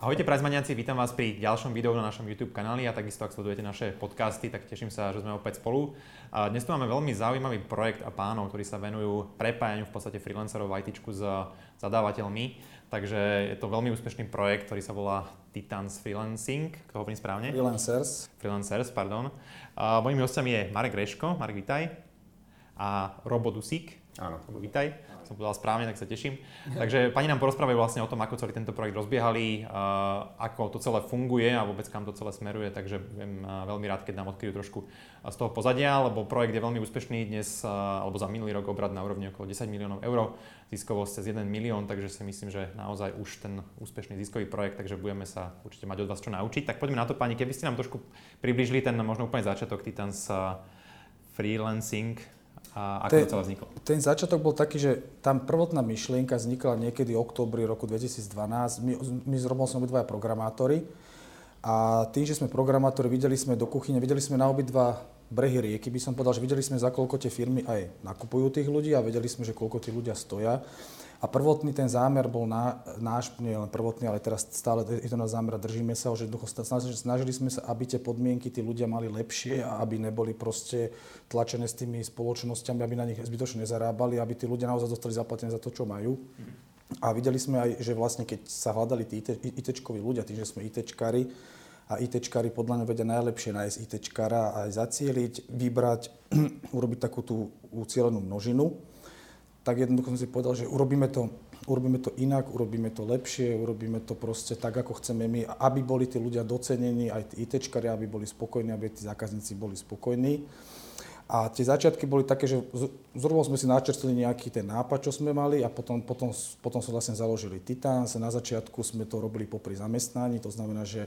Ahojte prajzmaniaci, vítam vás pri ďalšom videu na našom YouTube kanáli a takisto ak sledujete naše podcasty, tak teším sa, že sme opäť spolu. A dnes tu máme veľmi zaujímavý projekt a pánov, ktorí sa venujú prepájaniu v podstate freelancerov v IT s zadávateľmi. Takže je to veľmi úspešný projekt, ktorý sa volá Titans Freelancing, kto hovorím správne? Freelancers. Freelancers, pardon. A mojimi hostiami je Marek Reško, Marek, vitaj. A Robo Dusík. Áno. Robo, vitaj som povedal správne, tak sa teším. Takže pani nám porozprávajú vlastne o tom, ako celý tento projekt rozbiehali, ako to celé funguje a vôbec kam to celé smeruje, takže budem veľmi rád, keď nám odkryjú trošku z toho pozadia, lebo projekt je veľmi úspešný dnes, alebo za minulý rok obrad na úrovni okolo 10 miliónov eur, ziskovosť cez 1 milión, takže si myslím, že naozaj už ten úspešný ziskový projekt, takže budeme sa určite mať od vás čo naučiť. Tak poďme na to, pani, keby ste nám trošku približili ten možno úplne začiatok Titans freelancing, a ako ten, to celé vzniklo? Ten začiatok bol taký, že tam prvotná myšlienka vznikla niekedy v oktobri roku 2012. My, my s Robom sme obidvaja programátori a tým, že sme programátori, videli sme do kuchyne, videli sme na obidva brehy rieky, by som povedal, že videli sme, za koľko tie firmy aj nakupujú tých ľudí a vedeli sme, že koľko tí ľudia stoja. A prvotný ten zámer bol na, náš, nie len prvotný, ale teraz stále je to na zámer a držíme sa, že snažili sme sa, aby tie podmienky tí ľudia mali lepšie a aby neboli proste tlačené s tými spoločnosťami, aby na nich zbytočne nezarábali, aby tí ľudia naozaj dostali zaplatené za to, čo majú. A videli sme aj, že vlastne keď sa hľadali tí IT, ľudia, tým, že sme ITčkári, a ITčkári podľa mňa vedia najlepšie nájsť ITčkára a aj zacieliť, vybrať, urobiť takú tú ucielenú množinu tak jednoducho som si povedal, že urobíme to, urobíme to inak, urobíme to lepšie, urobíme to proste tak, ako chceme my, aby boli tí ľudia docenení, aj tí ITčkari, aby boli spokojní, aby tí zákazníci boli spokojní. A tie začiatky boli také, že zhruba sme si načrtli nejaký ten nápad, čo sme mali a potom, potom, potom sme vlastne založili Titans. Na začiatku sme to robili popri zamestnaní, to znamená, že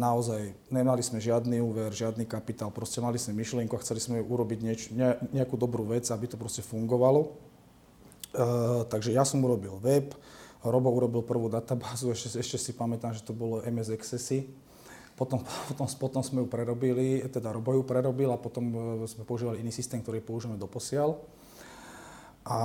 naozaj nemali sme žiadny úver, žiadny kapitál, proste mali sme myšlienku a chceli sme urobiť nieč, ne, nejakú dobrú vec, aby to proste fungovalo. Uh, takže ja som urobil web, Robo urobil prvú databázu, ešte, ešte si pamätám, že to bolo MS Accessy. Potom, potom, potom sme ju prerobili, teda Robo ju prerobil a potom uh, sme používali iný systém, ktorý používame doposiaľ. A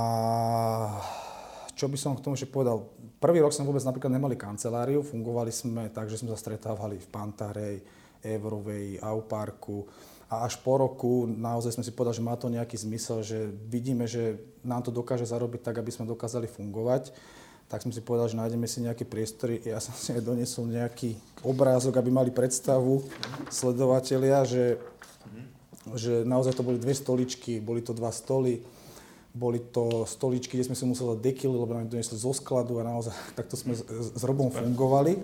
čo by som k tomu ešte povedal? Prvý rok sme vôbec napríklad nemali kanceláriu, fungovali sme tak, že sme sa stretávali v Pantarej, Evrovej, Auparku a až po roku naozaj sme si povedali, že má to nejaký zmysel, že vidíme, že nám to dokáže zarobiť tak, aby sme dokázali fungovať tak sme si povedali, že nájdeme si nejaké priestory. Ja som si aj donesol nejaký obrázok, aby mali predstavu sledovatelia, že, že naozaj to boli dve stoličky, boli to dva stoly, boli to stoličky, kde sme si museli dekily, lebo nám donesli zo skladu a naozaj takto sme s, s Robom fungovali.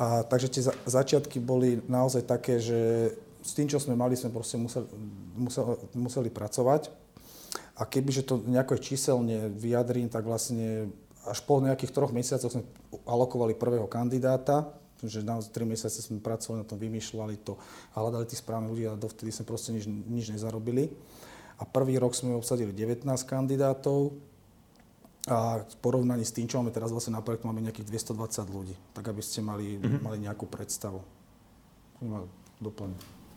A, takže tie za, začiatky boli naozaj také, že s tým, čo sme mali, sme proste museli, museli, museli pracovať. A kebyže to nejako číselne vyjadrím, tak vlastne až po nejakých troch mesiacoch sme alokovali prvého kandidáta, že naozaj 3 mesiace sme pracovali na tom, vymýšľali to a hľadali tých správnych ľudí a dovtedy sme proste nič, nič nezarobili a prvý rok sme obsadili 19 kandidátov a v porovnaní s tým, čo máme teraz vlastne na projektu, máme nejakých 220 ľudí, tak aby ste mali, mm-hmm. mali nejakú predstavu. Doplň.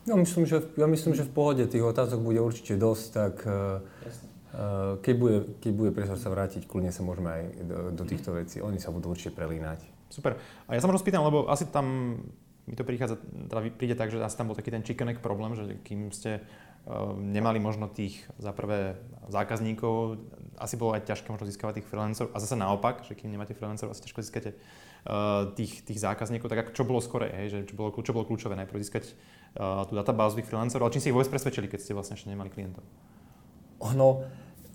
Ja myslím, že, ja myslím, že v pohode tých otázok bude určite dosť, tak uh, keď, bude, keď bude priestor sa vrátiť, kľudne sa môžeme aj do, do týchto mhm. vecí. Oni sa budú určite prelínať. Super. A ja sa možno spýtam, lebo asi tam mi to prichádza, teda príde tak, že asi tam bol taký ten chicken egg problém, že kým ste nemali možno tých za prvé zákazníkov, asi bolo aj ťažké možno získavať tých freelancerov. A zase naopak, že kým nemáte freelancerov, asi ťažko získate uh, tých, tých zákazníkov, tak ako, čo bolo skore, hej, že čo bolo, čo bolo kľúčové, najprv získať uh, tú databázu tých freelancerov, ale čím si ich vôbec presvedčili, keď ste vlastne ešte nemali klientov? Ono,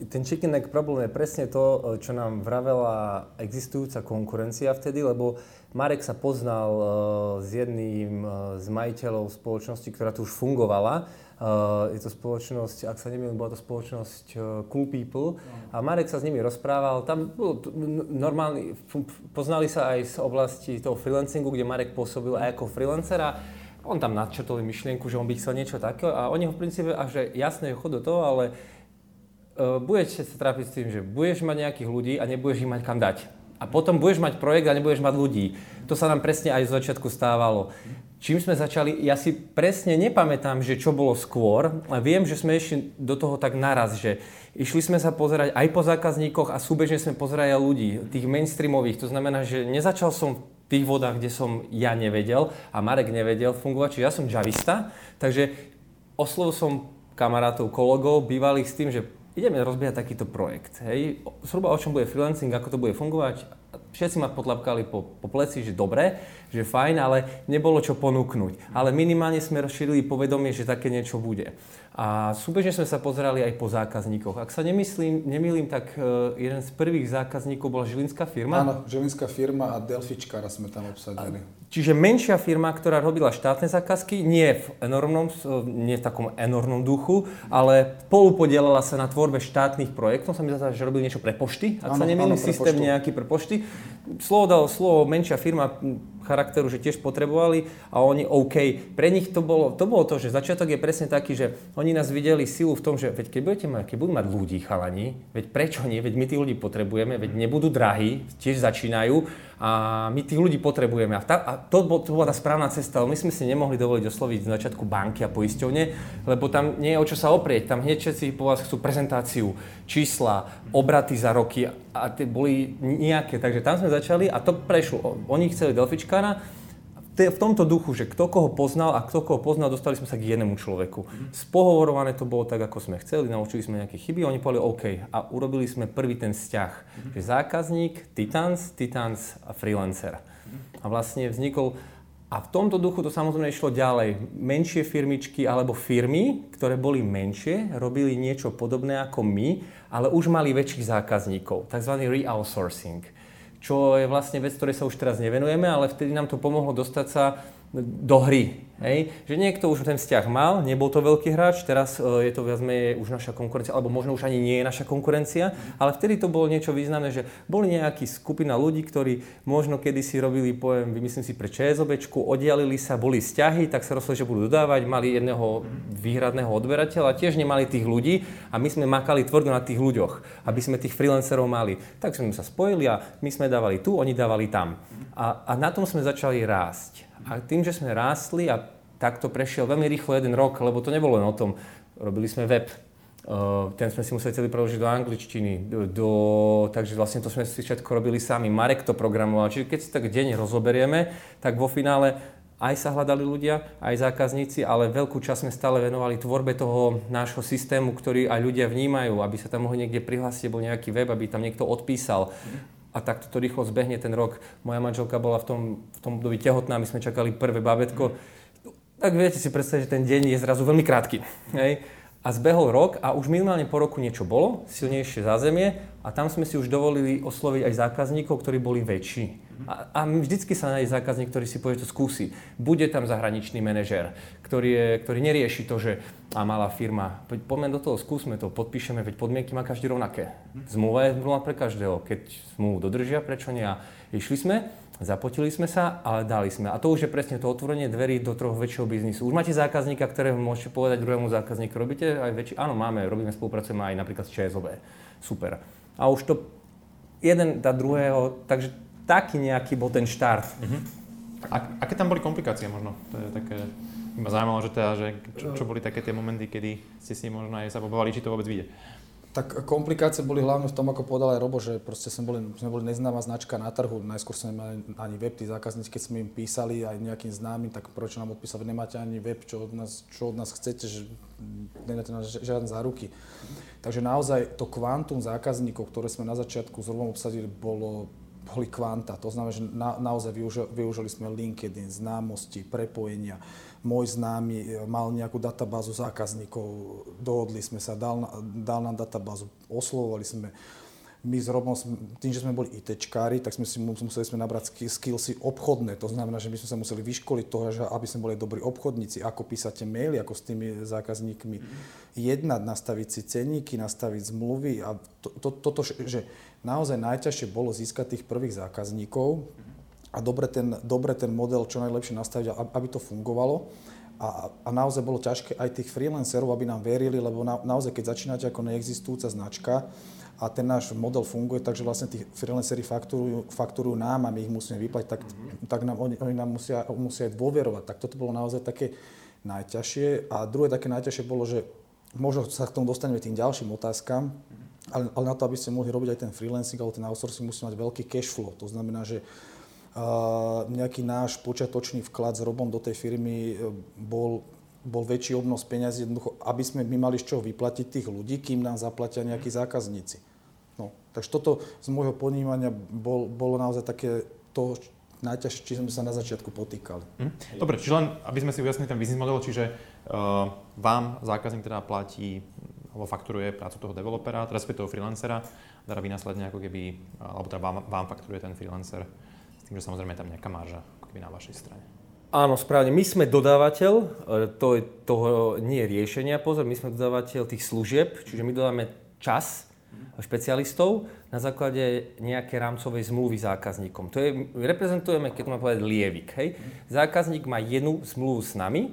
ten chicken egg problém je presne to, čo nám vravela existujúca konkurencia vtedy, lebo Marek sa poznal uh, s jedným uh, z majiteľov spoločnosti, ktorá tu už fungovala Uh, je to spoločnosť, ak sa nemýlim, bola to spoločnosť uh, Cool People a Marek sa s nimi rozprával. Tam bol normálny, poznali sa aj z oblasti toho freelancingu, kde Marek pôsobil aj ako freelancer a on tam nadčrtol myšlienku, že on by chcel niečo takého a oni ho v princípe, a že jasné, chod do toho, ale uh, budete sa trápiť s tým, že budeš mať nejakých ľudí a nebudeš ich mať kam dať. A potom budeš mať projekt a nebudeš mať ľudí. To sa nám presne aj z začiatku stávalo. Čím sme začali, ja si presne nepamätám, že čo bolo skôr, viem, že sme išli do toho tak naraz, že išli sme sa pozerať aj po zákazníkoch a súbežne sme pozerali ľudí, tých mainstreamových. To znamená, že nezačal som tých vodách, kde som ja nevedel a Marek nevedel fungovať, čiže ja som javista, takže oslovil som kamarátov, kolegov, bývalých s tým, že ideme rozbiehať takýto projekt. Hej. Zhruba o čom bude freelancing, ako to bude fungovať. Všetci ma potlapkali po, po pleci, že dobre, že fajn, ale nebolo čo ponúknuť. Ale minimálne sme rozšírili povedomie, že také niečo bude. A súbežne sme sa pozerali aj po zákazníkoch. Ak sa nemyslím, nemýlim, tak e, jeden z prvých zákazníkov bola Žilinská firma. Áno, Žilinská firma a Delfičkára sme tam obsadili. A, čiže menšia firma, ktorá robila štátne zákazky, nie v enormnom, nie v takom enormnom duchu, ale spolupodielala sa na tvorbe štátnych projektov. Sa mi zdá, že robili niečo pre pošty, ak áno, sa nemýlim, systém poštu. nejaký pre pošty. Slovo dalo slovo menšia firma, charakteru, že tiež potrebovali a oni OK. Pre nich to bolo, to bolo to, že začiatok je presne taký, že oni nás videli silu v tom, že veď keď budete mať, keď budú mať ľudí chalani, veď prečo nie, veď my tých ľudí potrebujeme, veď nebudú drahí, tiež začínajú a my tých ľudí potrebujeme. A, tá, a to, bol, to bola tá správna cesta, my sme si nemohli dovoliť osloviť na začiatku banky a poisťovne, lebo tam nie je o čo sa oprieť. Tam hneď všetci po vás chcú prezentáciu, čísla, obraty za roky a tie boli nejaké. Takže tam sme začali a to prešlo. Oni chceli Delfičkára, v tomto duchu, že kto koho poznal a kto koho poznal, dostali sme sa k jednému človeku. Spohovorované to bolo tak, ako sme chceli, naučili sme nejaké chyby, oni povedali OK a urobili sme prvý ten vzťah, že zákazník, Titans, Titans a freelancer. A vlastne vznikol a v tomto duchu to samozrejme išlo ďalej. Menšie firmičky alebo firmy, ktoré boli menšie, robili niečo podobné ako my, ale už mali väčších zákazníkov, tzv. re-outsourcing čo je vlastne vec, ktorej sa už teraz nevenujeme, ale vtedy nám to pomohlo dostať sa do hry. Hej? Že niekto už ten vzťah mal, nebol to veľký hráč, teraz uh, je to viac menej už naša konkurencia, alebo možno už ani nie je naša konkurencia, ale vtedy to bolo niečo významné, že boli nejaký skupina ľudí, ktorí možno kedysi robili, poviem, vymyslím si pre ČSOBčku, oddialili sa, boli vzťahy, tak sa rozhodli, že budú dodávať, mali jedného výhradného odberateľa, tiež nemali tých ľudí a my sme makali tvrdo na tých ľuďoch, aby sme tých freelancerov mali. Tak sme sa spojili a my sme dávali tu, oni dávali tam. A, a na tom sme začali rásť. A tým, že sme rástli a takto prešiel veľmi rýchlo jeden rok, lebo to nebolo len o tom, robili sme web, Uh, ten sme si museli celý preložiť do angličtiny, do, takže vlastne to sme si všetko robili sami. Marek to programoval, čiže keď si tak deň rozoberieme, tak vo finále aj sa hľadali ľudia, aj zákazníci, ale veľkú časť sme stále venovali tvorbe toho nášho systému, ktorý aj ľudia vnímajú, aby sa tam mohli niekde prihlásiť, bol nejaký web, aby tam niekto odpísal a takto to rýchlo zbehne ten rok. Moja manželka bola v tom, v tom období tehotná, my sme čakali prvé babetko. Tak viete si predstaviť, že ten deň je zrazu veľmi krátky. Hej? A zbehol rok a už minimálne po roku niečo bolo, silnejšie zázemie a tam sme si už dovolili osloviť aj zákazníkov, ktorí boli väčší. A, a vždycky sa nájde zákazník, ktorý si povie, že to skúsi. Bude tam zahraničný manažér, ktorý, je, ktorý nerieši to, že a malá firma, poďme do toho, skúsme to, podpíšeme, veď podmienky má každý rovnaké. Zmluva je zmluva pre každého. Keď zmluvu dodržia, prečo nie? A išli sme, zapotili sme sa, ale dali sme. A to už je presne to otvorenie dverí do trochu väčšieho biznisu. Už máte zákazníka, ktorého môžete povedať druhému zákazníku, robíte aj väčší, áno, máme, robíme, spolupracujeme aj napríklad s ČSOB. Super. A už to jeden dá druhého, takže taký nejaký bol ten štart. Uh-huh. A, aké tam boli komplikácie možno? To je také, ma zaujímalo, že, teda, že čo, čo boli také tie momenty, kedy ste si možno aj sa pobavali, či to vôbec vyjde. Tak komplikácie boli hlavne v tom, ako povedal aj Robo, že proste sme boli, sme boli neznáma značka na trhu. Najskôr sme nemali ani web, tí zákazníci, keď sme im písali aj nejakým známym, tak prečo nám odpísali, nemáte ani web, čo od nás, čo od nás chcete, že nemáte na žiadne záruky. Takže naozaj to kvantum zákazníkov, ktoré sme na začiatku s Robom obsadili, bolo boli kvanta. To znamená, že na, naozaj využili, využili sme LinkedIn, známosti, prepojenia. Môj známy e, mal nejakú databázu zákazníkov, dohodli sme sa, dal, dal nám databázu, oslovovali sme my s Robom, tým, že sme boli ITčkári, tak sme si museli sme nabrať skillsy obchodné. To znamená, že my sme sa museli vyškoliť toho, že aby sme boli dobrí obchodníci, ako písate maily, ako s tými zákazníkmi jednať, nastaviť si ceníky, nastaviť zmluvy a to, to, toto, že naozaj najťažšie bolo získať tých prvých zákazníkov a dobre ten, dobre ten model čo najlepšie nastaviť, aby to fungovalo. A, a naozaj bolo ťažké aj tých freelancerov, aby nám verili, lebo na, naozaj, keď začínate ako neexistujúca značka a ten náš model funguje, takže vlastne tí freelanceri fakturujú, fakturujú nám a my ich musíme vyplatiť, tak, mm-hmm. tak nám, oni, oni nám musia, musia aj dôverovať. Tak toto bolo naozaj také najťažšie. A druhé také najťažšie bolo, že možno sa k tomu dostaneme tým ďalším otázkam, ale, ale na to, aby ste mohli robiť aj ten freelancing alebo ten outsourcing, musíte mať veľký cash flow. To znamená, že nejaký náš počiatočný vklad s Robom do tej firmy e, bol, bol väčší obnos peňazí, jednoducho, aby sme my mali z čoho vyplatiť tých ľudí, kým nám zaplatia nejakí zákazníci. No, takže toto z môjho ponímania bol, bolo naozaj také to, najťažšie, či sme sa na začiatku potýkali. Hm? Dobre, čiže len, aby sme si ujasnili ten biznis model, čiže uh, vám zákazník teda platí alebo fakturuje prácu toho developera, respektíve toho freelancera, teda vy následne ako keby, alebo teda vám, vám fakturuje ten freelancer s tým, že samozrejme je tam nejaká marža ako keby na vašej strane. Áno, správne. My sme dodávateľ, e, to je toho nie riešenia, pozor, my sme dodávateľ tých služieb, čiže my dodáme čas špecialistov na základe nejaké rámcovej zmluvy zákazníkom. To je, reprezentujeme, keď to mám povedať, lievik. Hej? Zákazník má jednu zmluvu s nami,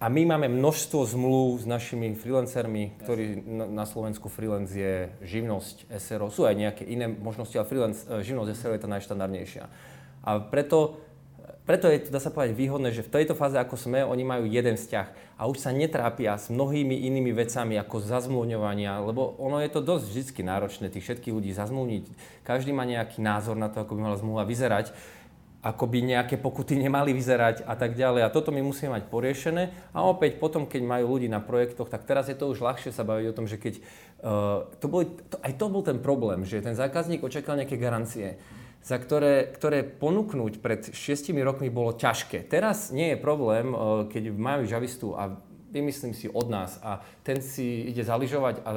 a my máme množstvo zmluv s našimi freelancermi, ktorí na Slovensku freelance je živnosť SRO. Sú aj nejaké iné možnosti, ale freelance, e, živnosť SRO je tá najštandardnejšia. A preto, preto je to, dá sa povedať, výhodné, že v tejto fáze, ako sme, oni majú jeden vzťah a už sa netrápia s mnohými inými vecami, ako zazmluvňovania, lebo ono je to dosť vždy náročné, tých všetkých ľudí zazmluvniť. Každý má nejaký názor na to, ako by mala zmluva vyzerať ako by nejaké pokuty nemali vyzerať a tak ďalej. A toto my musíme mať poriešené. A opäť potom, keď majú ľudí na projektoch, tak teraz je to už ľahšie sa baviť o tom, že keď... Uh, to boli, to, aj to bol ten problém, že ten zákazník očakal nejaké garancie, za ktoré, ktoré ponúknuť pred 6 rokmi bolo ťažké. Teraz nie je problém, uh, keď majú žavistu a vymyslím si od nás a ten si ide zaližovať a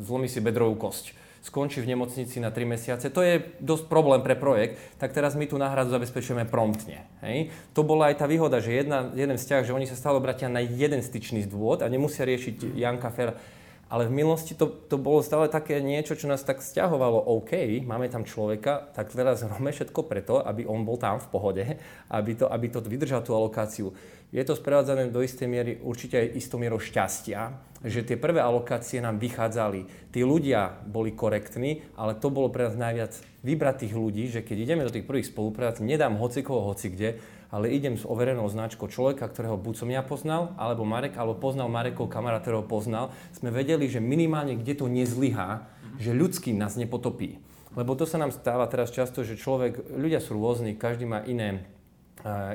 zlomí si bedrovú kosť skončí v nemocnici na 3 mesiace, to je dosť problém pre projekt, tak teraz my tú náhradu zabezpečujeme promptne. Hej. To bola aj tá výhoda, že jedna, jeden vzťah, že oni sa stále obratia na jeden styčný dôvod a nemusia riešiť Janka Fer. Ale v minulosti to, to bolo stále také niečo, čo nás tak stiahovalo. OK, máme tam človeka, tak teraz robíme všetko preto, aby on bol tam v pohode, aby to, aby to vydržal tú alokáciu. Je to sprevádzané do istej miery určite aj istou mierou šťastia, že tie prvé alokácie nám vychádzali. Tí ľudia boli korektní, ale to bolo pre nás najviac vybrať tých ľudí, že keď ideme do tých prvých spoluprác, nedám hocikoho hoci kde, ale idem s overenou značkou človeka, ktorého buď som ja poznal, alebo Marek, alebo poznal Marekov kamarát, ktorého poznal. Sme vedeli, že minimálne kde to nezlyhá, že ľudským nás nepotopí. Lebo to sa nám stáva teraz často, že človek, ľudia sú rôzni, každý má iné,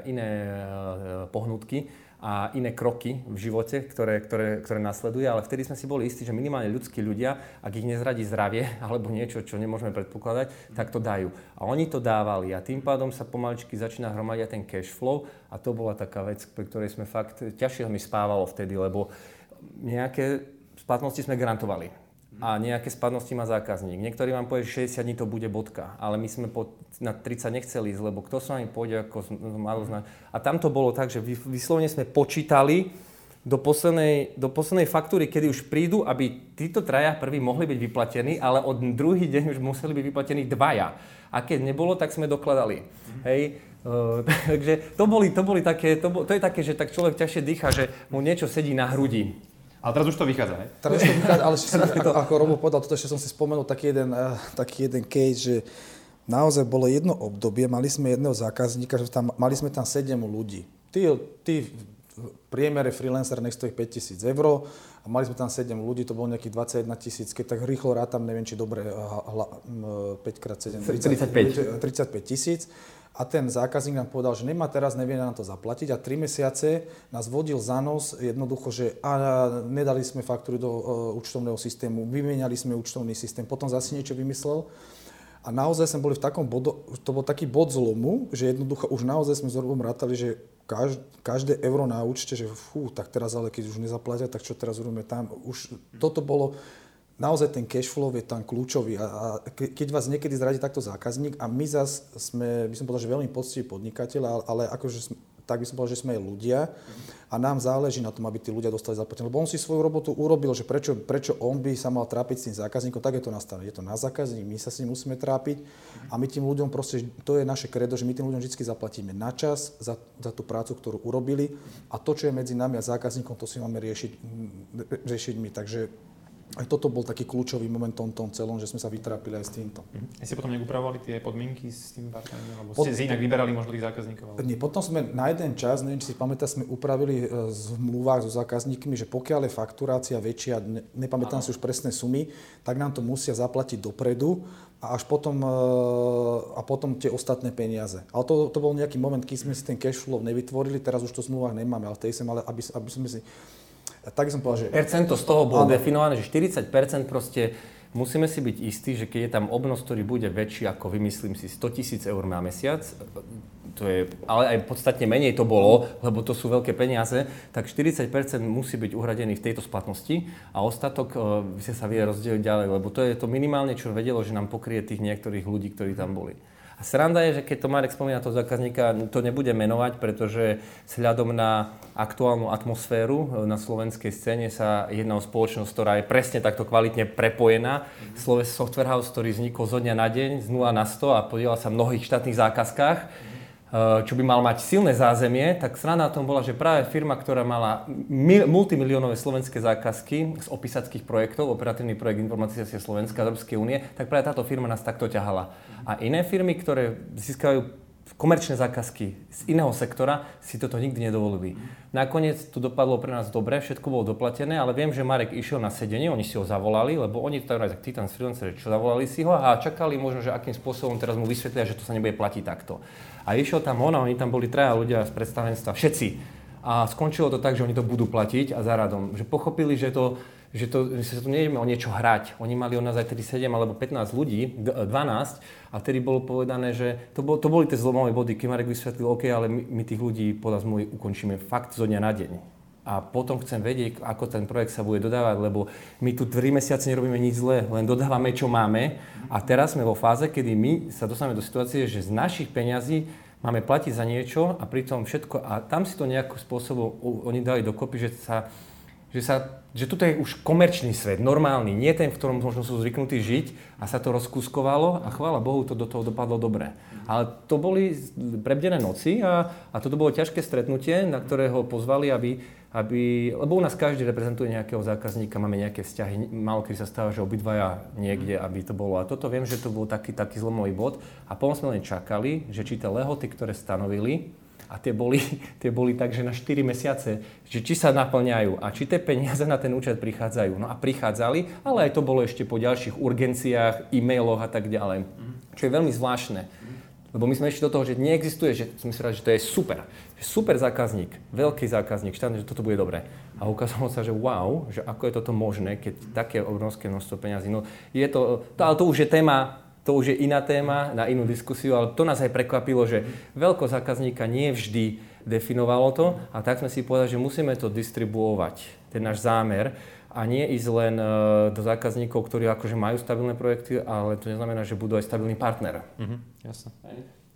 iné e, pohnutky a iné kroky v živote, ktoré, ktoré, ktoré nasleduje, ale vtedy sme si boli istí, že minimálne ľudskí ľudia, ak ich nezradí zdravie alebo niečo, čo nemôžeme predpokladať, tak to dajú. A oni to dávali a tým pádom sa pomaličky začína hromadiť ten cash flow a to bola taká vec, pri ktorej sme fakt, ťažšie mi spávalo vtedy, lebo nejaké splatnosti sme garantovali a nejaké spadnosti má zákazník. Niektorí vám povie, že 60 dní to bude bodka, ale my sme po, na 30 nechceli ísť, lebo kto sa vami pôjde ako malo znať. A tam to bolo tak, že vyslovene sme počítali do poslednej, do poslednej faktúry, kedy už prídu, aby títo traja prví mohli byť vyplatení, ale od druhý deň už museli byť vyplatení dvaja. A keď nebolo, tak sme dokladali. Mm-hmm. Hej, Uh, takže to boli, to boli také, to, bol, to je také, že tak človek ťažšie dýcha, že mu niečo sedí na hrudi. Ale teraz už to vychádza, ne? Teraz to vychádza, ale si, ako, ako Robo povedal, toto ešte som si spomenul taký jeden, uh, taký jeden case, že naozaj bolo jedno obdobie, mali sme jedného zákazníka, že tam, mali sme tam 7 ľudí. Tí, tí v priemere freelancer nech stojí 5000 eur a mali sme tam 7 ľudí, to bolo nejakých 21 tisíc, keď tak rýchlo rátam, neviem či dobre, 5 x 7, 35 tisíc a ten zákazník nám povedal, že nemá teraz, nevie nám to zaplatiť a tri mesiace nás vodil za nos jednoducho, že a, nedali sme faktúry do uh, účtovného systému, vymieniali sme účtovný systém, potom zase niečo vymyslel. A naozaj sme boli v takom bodu, to bol taký bod zlomu, že jednoducho už naozaj sme s Robom rátali, že každé euro na účte, že fú, tak teraz ale keď už nezaplatia, tak čo teraz urobíme tam. Už toto bolo, naozaj ten cash flow je tam kľúčový a, a keď vás niekedy zradí takto zákazník a my zase sme, by som povedal, že veľmi poctiví podnikateľ, ale, ale akože tak by som povedal, že sme aj ľudia a nám záleží na tom, aby tí ľudia dostali zaplatené. Lebo on si svoju robotu urobil, že prečo, prečo on by sa mal trápiť s tým zákazníkom, tak je to nastavené. Je to na zákazník, my sa s ním musíme trápiť a my tým ľuďom proste, to je naše kredo, že my tým ľuďom vždy zaplatíme na čas za, za tú prácu, ktorú urobili a to, čo je medzi nami a zákazníkom, to si máme riešiť, riešiť my. Takže aj toto bol taký kľúčový moment v tom celom, že sme sa vytrápili aj s týmto. Mhm. A ste potom neupravovali tie podmienky s tým partnerom, alebo ste si inak vyberali možno tých zákazníkov? Ale... Nie, potom sme na jeden čas, neviem, či si pamätá, sme upravili v e, zmluvách so zákazníkmi, že pokiaľ je fakturácia väčšia, ne, nepamätám si už presné sumy, tak nám to musia zaplatiť dopredu a až potom, e, a potom tie ostatné peniaze. Ale to, to bol nejaký moment, keď sme si ten cash flow nevytvorili, teraz už to v zmluvách nemáme, ale tej sem, ale aby, aby sme si tak som povedal, že... Percento z toho bolo definované, že 40% proste musíme si byť istí, že keď je tam obnos, ktorý bude väčší ako vymyslím si 100 tisíc eur na mesiac, to je, ale aj podstatne menej to bolo, lebo to sú veľké peniaze, tak 40% musí byť uhradený v tejto splatnosti a ostatok uh, sa vie rozdeliť ďalej, lebo to je to minimálne, čo vedelo, že nám pokrie tých niektorých ľudí, ktorí tam boli. A sranda je, že keď to Marek spomína toho zákazníka, to nebude menovať, pretože vzhľadom na aktuálnu atmosféru e, na slovenskej scéne sa jedná o spoločnosť, ktorá je presne takto kvalitne prepojená. Sloves Software House, ktorý vznikol zo dňa na deň, z 0 na 100 a podiela sa v mnohých štátnych zákazkách, čo by mal mať silné zázemie, tak sranda na tom bola, že práve firma, ktorá mala multimiliónové slovenské zákazky z opísackých projektov, operatívny projekt Informatizácia Slovenska Európskej únie, tak práve táto firma nás takto ťahala. A iné firmy, ktoré získajú komerčné zákazky z iného sektora si toto nikdy nedovolili. Nakoniec to dopadlo pre nás dobre, všetko bolo doplatené, ale viem, že Marek išiel na sedenie, oni si ho zavolali, lebo oni to tak Titan freelancer, čo zavolali si ho a čakali možno, že akým spôsobom teraz mu vysvetlia, že to sa nebude platiť takto. A išiel tam on a oni tam boli traja ľudia z predstavenstva, všetci. A skončilo to tak, že oni to budú platiť a zaradom. Že pochopili, že to že, to, že sa tu nejdeme o niečo hrať. Oni mali od nás aj 7 alebo 15 ľudí, 12, a vtedy bolo povedané, že to, bol, to boli tie zlomové body, keď Marek vysvetlil, OK, ale my, my tých ľudí podľa zmluvy ukončíme fakt zo dňa na deň. A potom chcem vedieť, ako ten projekt sa bude dodávať, lebo my tu 3 mesiace nerobíme nič zlé, len dodávame, čo máme. A teraz sme vo fáze, kedy my sa dostaneme do situácie, že z našich peňazí máme platiť za niečo a pritom všetko, a tam si to nejakým spôsobom oni dali dokopy, že sa že, sa, že toto je už komerčný svet, normálny, nie ten, v ktorom možno sú zvyknutí žiť a sa to rozkuskovalo a chvála Bohu, to do toho dopadlo dobre. Ale to boli prebdené noci a, a toto bolo ťažké stretnutie, na ktoré ho pozvali, aby, aby, lebo u nás každý reprezentuje nejakého zákazníka, máme nejaké vzťahy, málo kedy sa stáva, že obidvaja niekde, aby to bolo. A toto viem, že to bol taký, taký zlomový bod. A potom sme len čakali, že či tie lehoty, ktoré stanovili, a tie boli, tie boli tak, že na 4 mesiace, že či sa naplňajú a či tie peniaze na ten účet prichádzajú. No a prichádzali, ale aj to bolo ešte po ďalších urgenciách, e-mailoch a tak ďalej. Čo je veľmi zvláštne. Lebo my sme ešte do toho, že neexistuje, že sme si že to je super. Že super zákazník, veľký zákazník, štátne, že toto bude dobré. A ukázalo sa, že wow, že ako je toto možné, keď také obrovské množstvo peňazí. No je to, to, ale to už je téma to už je iná téma, na inú diskusiu, ale to nás aj prekvapilo, že veľkosť zákazníka nie vždy definovalo to a tak sme si povedali, že musíme to distribuovať, ten náš zámer a nie ísť len e, do zákazníkov, ktorí akože majú stabilné projekty, ale to neznamená, že budú aj stabilný partner. Mhm, jasne.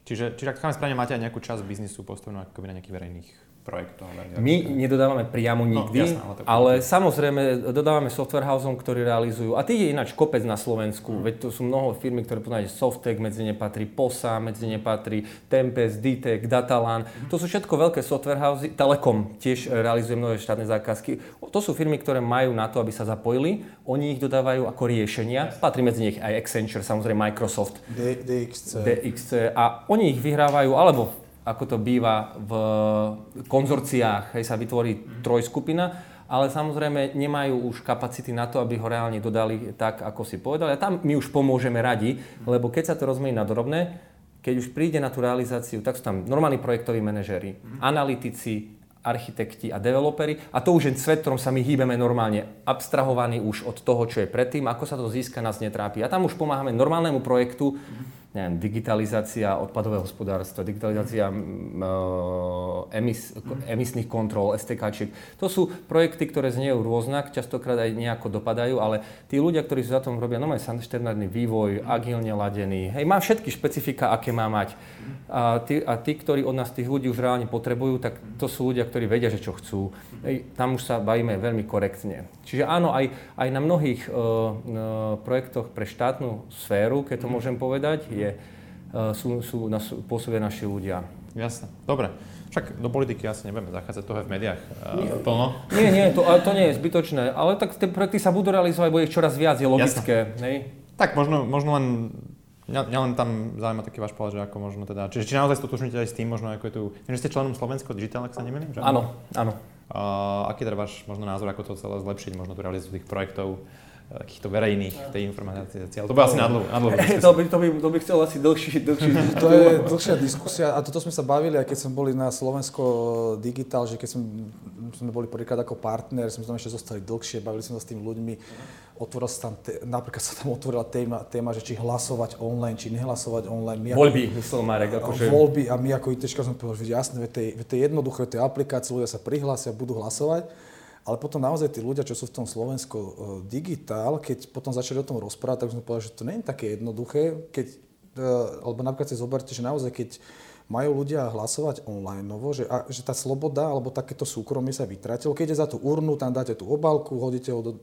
Čiže, čiže ak správne máte aj nejakú časť biznisu postavenú akoby na nejakých verejných projektov. My nedodávame priamo no, nikdy, no, jasná, ale, ale samozrejme dodávame software houseom, ktorí realizujú. A tých je ináč kopec na Slovensku. Mm. Veď to sú mnoho firmy, ktoré poznáte, Softek, medzi ne patrí POSA, medzi ne patrí Tempest, DTEC, Datalan. Mm. To sú všetko veľké software housey. Telekom tiež realizuje mnohé štátne zákazky. To sú firmy, ktoré majú na to, aby sa zapojili. Oni ich dodávajú ako riešenia. Patrí medzi nich aj Accenture, samozrejme Microsoft. D- DXC. DXC. A oni ich vyhrávajú, alebo ako to býva v konzorciách, hej, sa vytvorí trojskupina, ale samozrejme nemajú už kapacity na to, aby ho reálne dodali tak, ako si povedali. A tam my už pomôžeme radi, lebo keď sa to rozmení na drobné, keď už príde na tú realizáciu, tak sú tam normálni projektoví manažéri, analytici, architekti a developeri. A to už je svet, ktorom sa my hýbeme normálne, abstrahovaný už od toho, čo je predtým, ako sa to získa, nás netrápi. A tam už pomáhame normálnemu projektu, neviem, digitalizácia odpadového hospodárstva, digitalizácia uh, emis, emisných kontrol, STKčiek. To sú projekty, ktoré zniejú rôznak, častokrát aj nejako dopadajú, ale tí ľudia, ktorí sa za tom robia, no majú štandardný vývoj, agilne ladený, hej, má všetky špecifika, aké má mať. A tí, a tí, ktorí od nás tých ľudí už reálne potrebujú, tak to sú ľudia, ktorí vedia, že čo chcú. Hej, tam už sa bavíme veľmi korektne. Čiže áno, aj, aj na mnohých uh, uh, projektoch pre štátnu sféru, keď to môžem povedať, je je sú, sú, na, pôsobia naši ľudia. Jasne, dobre. Však do politiky asi nebudeme zachádzať, toho v médiách uh, plno. Nie, nie, to, to nie je zbytočné, ale tak tie projekty sa budú realizovať, bude ich čoraz viac, je logické. Hej? Tak možno, možno len Mňa, mňa len tam zaujíma taký váš pohľad, že ako možno teda, čiže či naozaj stotočníte aj s tým, možno ako je tu, že ste členom Slovensko Digital, ak sa nemýlim, že? Áno, áno. Uh, aký teda váš možno názor, ako to celé zlepšiť, možno tu realizáciu tých projektov, eh, takýchto verejných, tej informácií. Ale to by asi na dlhú, to, by, to, by, to by chcel asi dlhší, dlhší To je dlhšia diskusia a toto sme sa bavili, aj keď sme boli na Slovensko Digital, že keď sme, sme boli prvýkrát ako partner, sme tam ešte zostali dlhšie, bavili sme sa s tými ľuďmi otvoril sa tam, napríklad sa tam otvorila téma, téma, že či hlasovať online, či nehlasovať online. My voľby, ako, myslel Marek. Akože... Voľby a my ako ITčka sme povedali, že jasné, veď to je jednoduché, to je aplikácia, ľudia sa prihlásia, budú hlasovať. Ale potom naozaj tí ľudia, čo sú v tom Slovensko uh, digitál, keď potom začali o tom rozprávať, tak sme povedali, že to nie je také jednoduché, keď, uh, alebo napríklad si zoberte, že naozaj keď majú ľudia hlasovať online, novo, že, a, že tá sloboda alebo takéto súkromie sa vytratilo. Keď je za tú urnu, tam dáte tú obálku, hodíte ho do,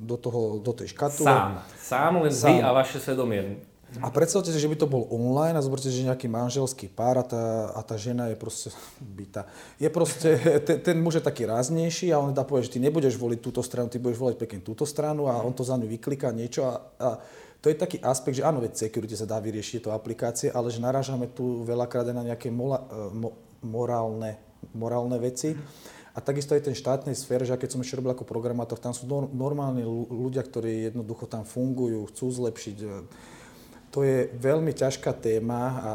do, toho, do tej škatule. Sám. Sám len Sám. vy a vaše svedomie. A predstavte si, že by to bol online a zoberte, že nejaký manželský pár a tá, a tá žena je proste bytá. Je proste, ten, ten muž je taký ráznejší a on dá povie, že ty nebudeš voliť túto stranu, ty budeš voliť pekne túto stranu a on to za ňu vykliká niečo a, a to je taký aspekt, že áno, veď security sa dá vyriešiť, to aplikácie, ale že narážame tu veľakrát na nejaké mola, e, mo, morálne, morálne veci. A takisto aj ten štátnej sfér, že keď som ešte robil ako programátor, tam sú normálni ľudia, ktorí jednoducho tam fungujú, chcú zlepšiť. To je veľmi ťažká téma a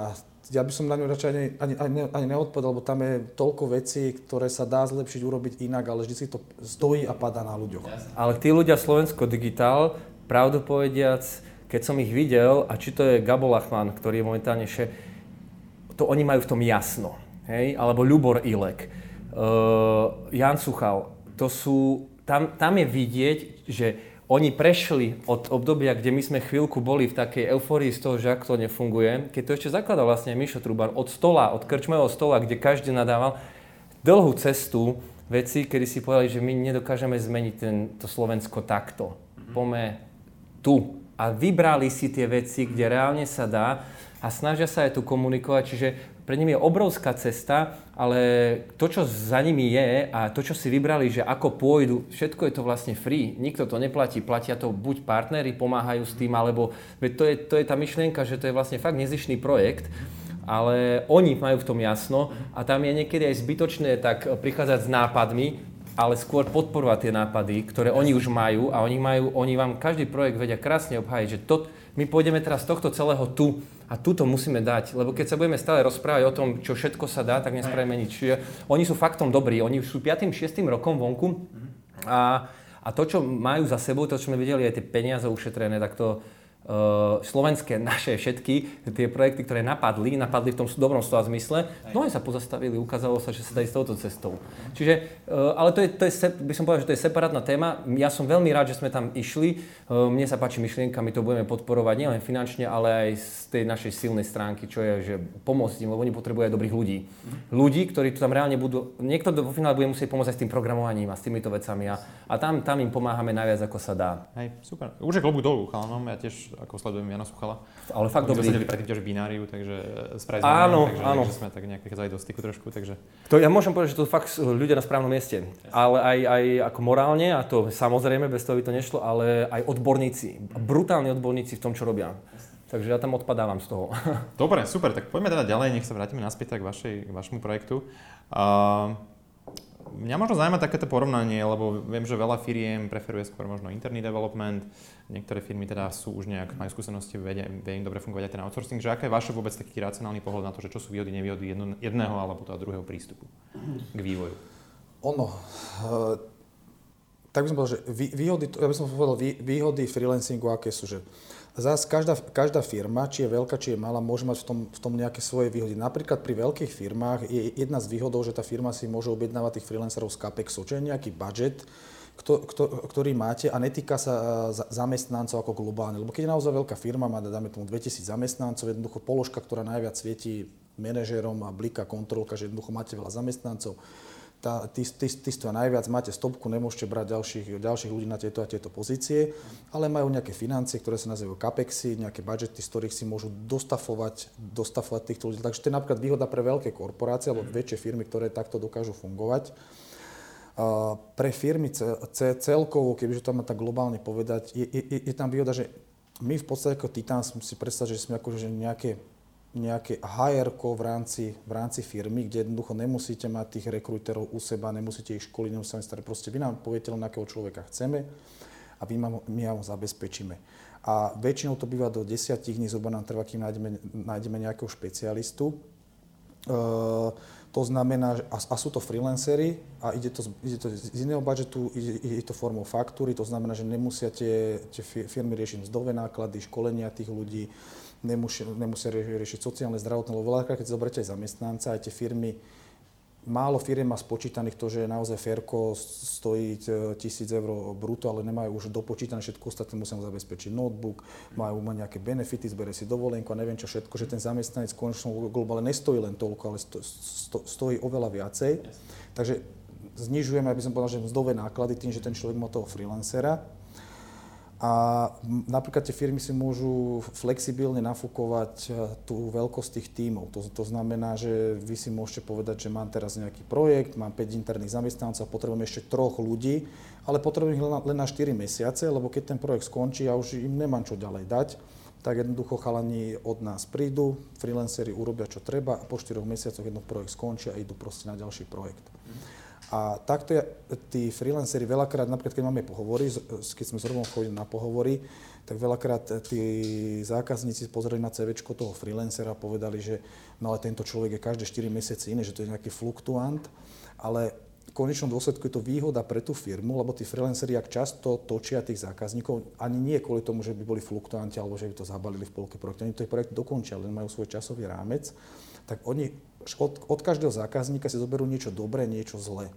ja by som na ňu radšej ani, ani, ani, ani lebo tam je toľko vecí, ktoré sa dá zlepšiť, urobiť inak, ale vždy si to stojí a padá na ľuďoch. Ale tí ľudia Slovensko Digitál, pravdu povediac, keď som ich videl, a či to je Gabo Lachman, ktorý je momentálne še, to oni majú v tom jasno, hej? alebo Ľubor Ilek, uh, Jan Suchal, to sú, tam, tam je vidieť, že oni prešli od obdobia, kde my sme chvíľku boli v takej eufórii z toho, že ak to nefunguje, keď to ešte zakladal vlastne Mišo Truban od stola, od krčmového stola, kde každý nadával, dlhú cestu veci, kedy si povedali, že my nedokážeme zmeniť ten, to Slovensko takto. Pome tu, a vybrali si tie veci, kde reálne sa dá a snažia sa aj tu komunikovať, čiže pre nimi je obrovská cesta, ale to, čo za nimi je a to, čo si vybrali, že ako pôjdu, všetko je to vlastne free. Nikto to neplatí, platia to buď partnery, pomáhajú s tým, alebo to je, to je tá myšlienka, že to je vlastne fakt nezišný projekt, ale oni majú v tom jasno a tam je niekedy aj zbytočné tak prichádzať s nápadmi, ale skôr podporovať tie nápady, ktoré oni už majú a oni, majú, oni vám každý projekt vedia krásne obhájiť, že to, my pôjdeme teraz z tohto celého tu a tu to musíme dať, lebo keď sa budeme stále rozprávať o tom, čo všetko sa dá, tak nespravíme nič. Čiže oni sú faktom dobrí, oni sú 5. 6. rokom vonku a, a to, čo majú za sebou, to, čo sme videli, aj tie peniaze ušetrené, tak to, slovenské naše všetky tie projekty, ktoré napadli, napadli v tom dobrom slova zmysle, no aj sa pozastavili, ukázalo sa, že sa dá ísť touto cestou. Čiže, uh, ale to je, to je, by som povedal, že to je separátna téma. Ja som veľmi rád, že sme tam išli. Uh, mne sa páči myšlienka, my to budeme podporovať nielen finančne, ale aj z tej našej silnej stránky, čo je, že pomôcť im, lebo oni potrebujú aj dobrých ľudí. Ľudí, ktorí tu tam reálne budú, niekto vo finále bude musieť pomôcť aj s tým programovaním a s týmito vecami a, a tam, tam im pomáhame najviac, ako sa dá. Hej, super. Už je klobúk dolu, chalanom, ja tiež ako sledujem Jana Suchala. Ale fakt dobrý. Sme predtým tiež bináriu, takže s Áno, takže, áno. Takže sme tak nejak prichádzali do styku trošku, takže... To ja môžem povedať, že to fakt ľudia na správnom mieste. Ale aj, aj ako morálne, a to samozrejme, bez toho by to nešlo, ale aj odborníci. Brutálni odborníci v tom, čo robia. Takže ja tam odpadávam z toho. Dobre, super, tak poďme teda ďalej, nech sa vrátime naspäť k, vašej, k vašemu projektu. Uh, Mňa možno zaujíma takéto porovnanie, lebo viem, že veľa firiem preferuje skôr možno interný development, niektoré firmy teda sú už nejak, majú skúsenosti, vedia, vie im dobre fungovať aj ten outsourcing, že aké je vaše vôbec taký racionálny pohľad na to, že čo sú výhody, nevýhody jedno, jedného alebo toho druhého prístupu k vývoju? Ono, uh, tak by som povedal, že výhody, ja by som povedal výhody freelancingu, aké sú, že Zás každá, každá firma, či je veľká, či je malá, môže mať v tom, v tom nejaké svoje výhody. Napríklad pri veľkých firmách je jedna z výhodov, že tá firma si môže objednávať tých freelancerov z Capexu, čo je nejaký budget, kto, kto, ktorý máte a netýka sa zamestnancov ako globálne. Lebo keď je naozaj veľká firma, má dáme tomu 2000 zamestnancov, jednoducho položka, ktorá najviac svietí manažerom a blika kontrolka, že jednoducho máte veľa zamestnancov, tá, tí, tí, tí stoja najviac, máte stopku, nemôžete brať ďalších, ďalších ľudí na tieto a tieto pozície, ale majú nejaké financie, ktoré sa nazývajú capexy, nejaké budžety, z ktorých si môžu dostafovať, dostafovať týchto ľudí. Takže to je napríklad výhoda pre veľké korporácie alebo väčšie firmy, ktoré takto dokážu fungovať. Uh, pre firmy celkovo, kebyže to má tak globálne povedať, je, je, je tam výhoda, že my v podstate ako Titan si predstaviť, že sme akože nejaké nejaké hr v rámci, v rámci firmy, kde jednoducho nemusíte mať tých rekrúterov u seba, nemusíte ich školiť, nemusíte starať. Proste vy nám poviete len, akého človeka chceme a my, mám, my ho zabezpečíme. A väčšinou to býva do desiatich dní, zhruba nám trvá, kým nájdeme, nájdeme nejakého špecialistu. Uh, to znamená, a, a sú to freelancery a ide to, ide to z iného budžetu, ide, ide to formou faktúry, to znamená, že nemusia tie, tie firmy riešiť mzdové náklady, školenia tých ľudí, nemusia, nemusia riešiť sociálne, zdravotné, lebo veľakrát, keď zoberete aj zamestnanca, aj tie firmy, málo firiem má spočítaných to, že naozaj Ferko stojí e, tisíc eur bruto, ale nemajú už dopočítané všetko ostatné, musia mu zabezpečiť notebook, majú ma nejaké benefity, zberie si dovolenku a neviem čo všetko, že ten zamestnanec v konečnom globále nestojí len toľko, ale sto, sto, stojí oveľa viacej. Takže znižujeme, aby som povedal, že mzdové náklady tým, že ten človek má toho freelancera a napríklad tie firmy si môžu flexibilne nafúkovať e, tú veľkosť tých tímov. To, to znamená, že vy si môžete povedať, že mám teraz nejaký projekt, mám 5 interných zamestnancov potrebujem ešte troch ľudí, ale potrebujem ich len na, len na 4 mesiace, lebo keď ten projekt skončí, ja už im nemám čo ďalej dať, tak jednoducho chalani od nás prídu, freelanceri urobia čo treba a po 4 mesiacoch jeden projekt skončí a idú proste na ďalší projekt. A takto ja, tí freelanceri veľakrát, napríklad keď máme pohovory, keď sme s chodili na pohovory, tak veľakrát tí zákazníci pozreli na CV toho freelancera a povedali, že no ale tento človek je každé 4 mesiace iný, že to je nejaký fluktuant, ale v konečnom dôsledku je to výhoda pre tú firmu, lebo tí freelanceri, ak často točia tých zákazníkov, ani nie kvôli tomu, že by boli fluktuanti alebo že by to zabalili v polke projektu, oni to projekt dokončia, len majú svoj časový rámec, tak oni od, od každého zákazníka si zoberú niečo dobré, niečo zlé.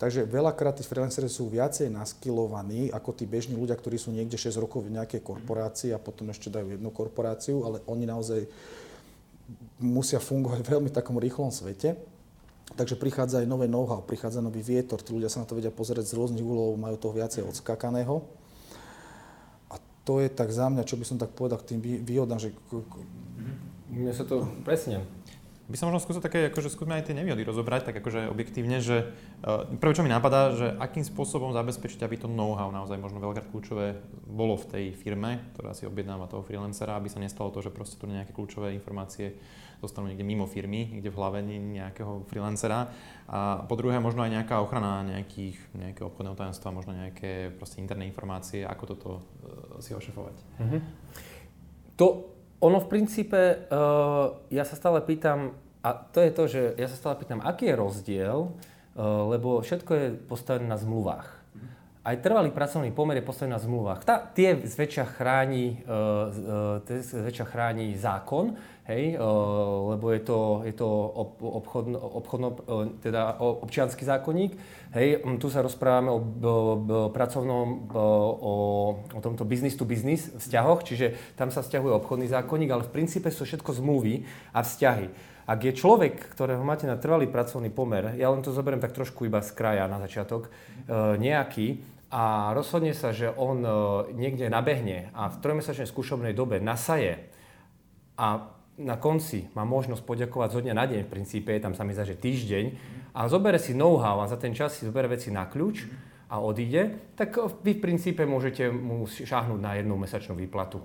Takže veľakrát tí freelanceri sú viacej naskilovaní ako tí bežní ľudia, ktorí sú niekde 6 rokov v nejakej korporácii a potom ešte dajú jednu korporáciu, ale oni naozaj musia fungovať v veľmi takom rýchlom svete. Takže prichádza aj nové know-how, prichádza nový vietor, tí ľudia sa na to vedia pozrieť z rôznych úlov, majú toho viacej odskakaného. A to je tak za mňa, čo by som tak povedal k tým výhodám, že... Mne sa to presne by som možno skúsil také, akože skúsme aj tie nevýhody rozobrať, tak akože objektívne, že uh, prvé, čo mi napadá, že akým spôsobom zabezpečiť, aby to know-how naozaj možno veľká kľúčové bolo v tej firme, ktorá si objednáva toho freelancera, aby sa nestalo to, že proste tu nejaké kľúčové informácie dostanú niekde mimo firmy, niekde v hlave nejakého freelancera. A po druhé, možno aj nejaká ochrana nejakých, nejakého obchodného tajomstva, možno nejaké proste interné informácie, ako toto uh, si ošefovať. Mm-hmm. To ono v princípe, uh, ja sa stále pýtam, a to je to, že ja sa stále pýtam, aký je rozdiel, uh, lebo všetko je postavené na zmluvách. Aj trvalý pracovný pomer je postavený na zmluvách. Tá, tie zväčša chráni, uh, uh, zväčša chráni zákon, hej, lebo je to, je to obchodno, obchodno, teda občianský zákonník. Hej, tu sa rozprávame o, o, o pracovnom, o, o tomto business to business vzťahoch, čiže tam sa vzťahuje obchodný zákonník, ale v princípe sú všetko zmluvy a vzťahy. Ak je človek, ktorého máte na trvalý pracovný pomer, ja len to zoberiem tak trošku iba z kraja na začiatok, nejaký, a rozhodne sa, že on niekde nabehne a v trojmesačnej skúšobnej dobe nasaje a na konci má možnosť poďakovať zo dňa na deň, v princípe je tam sa mi zdá, že týždeň, a zobere si know-how a za ten čas si zobere veci na kľúč a odíde, tak vy v princípe môžete mu šáhnuť na jednu mesačnú výplatu.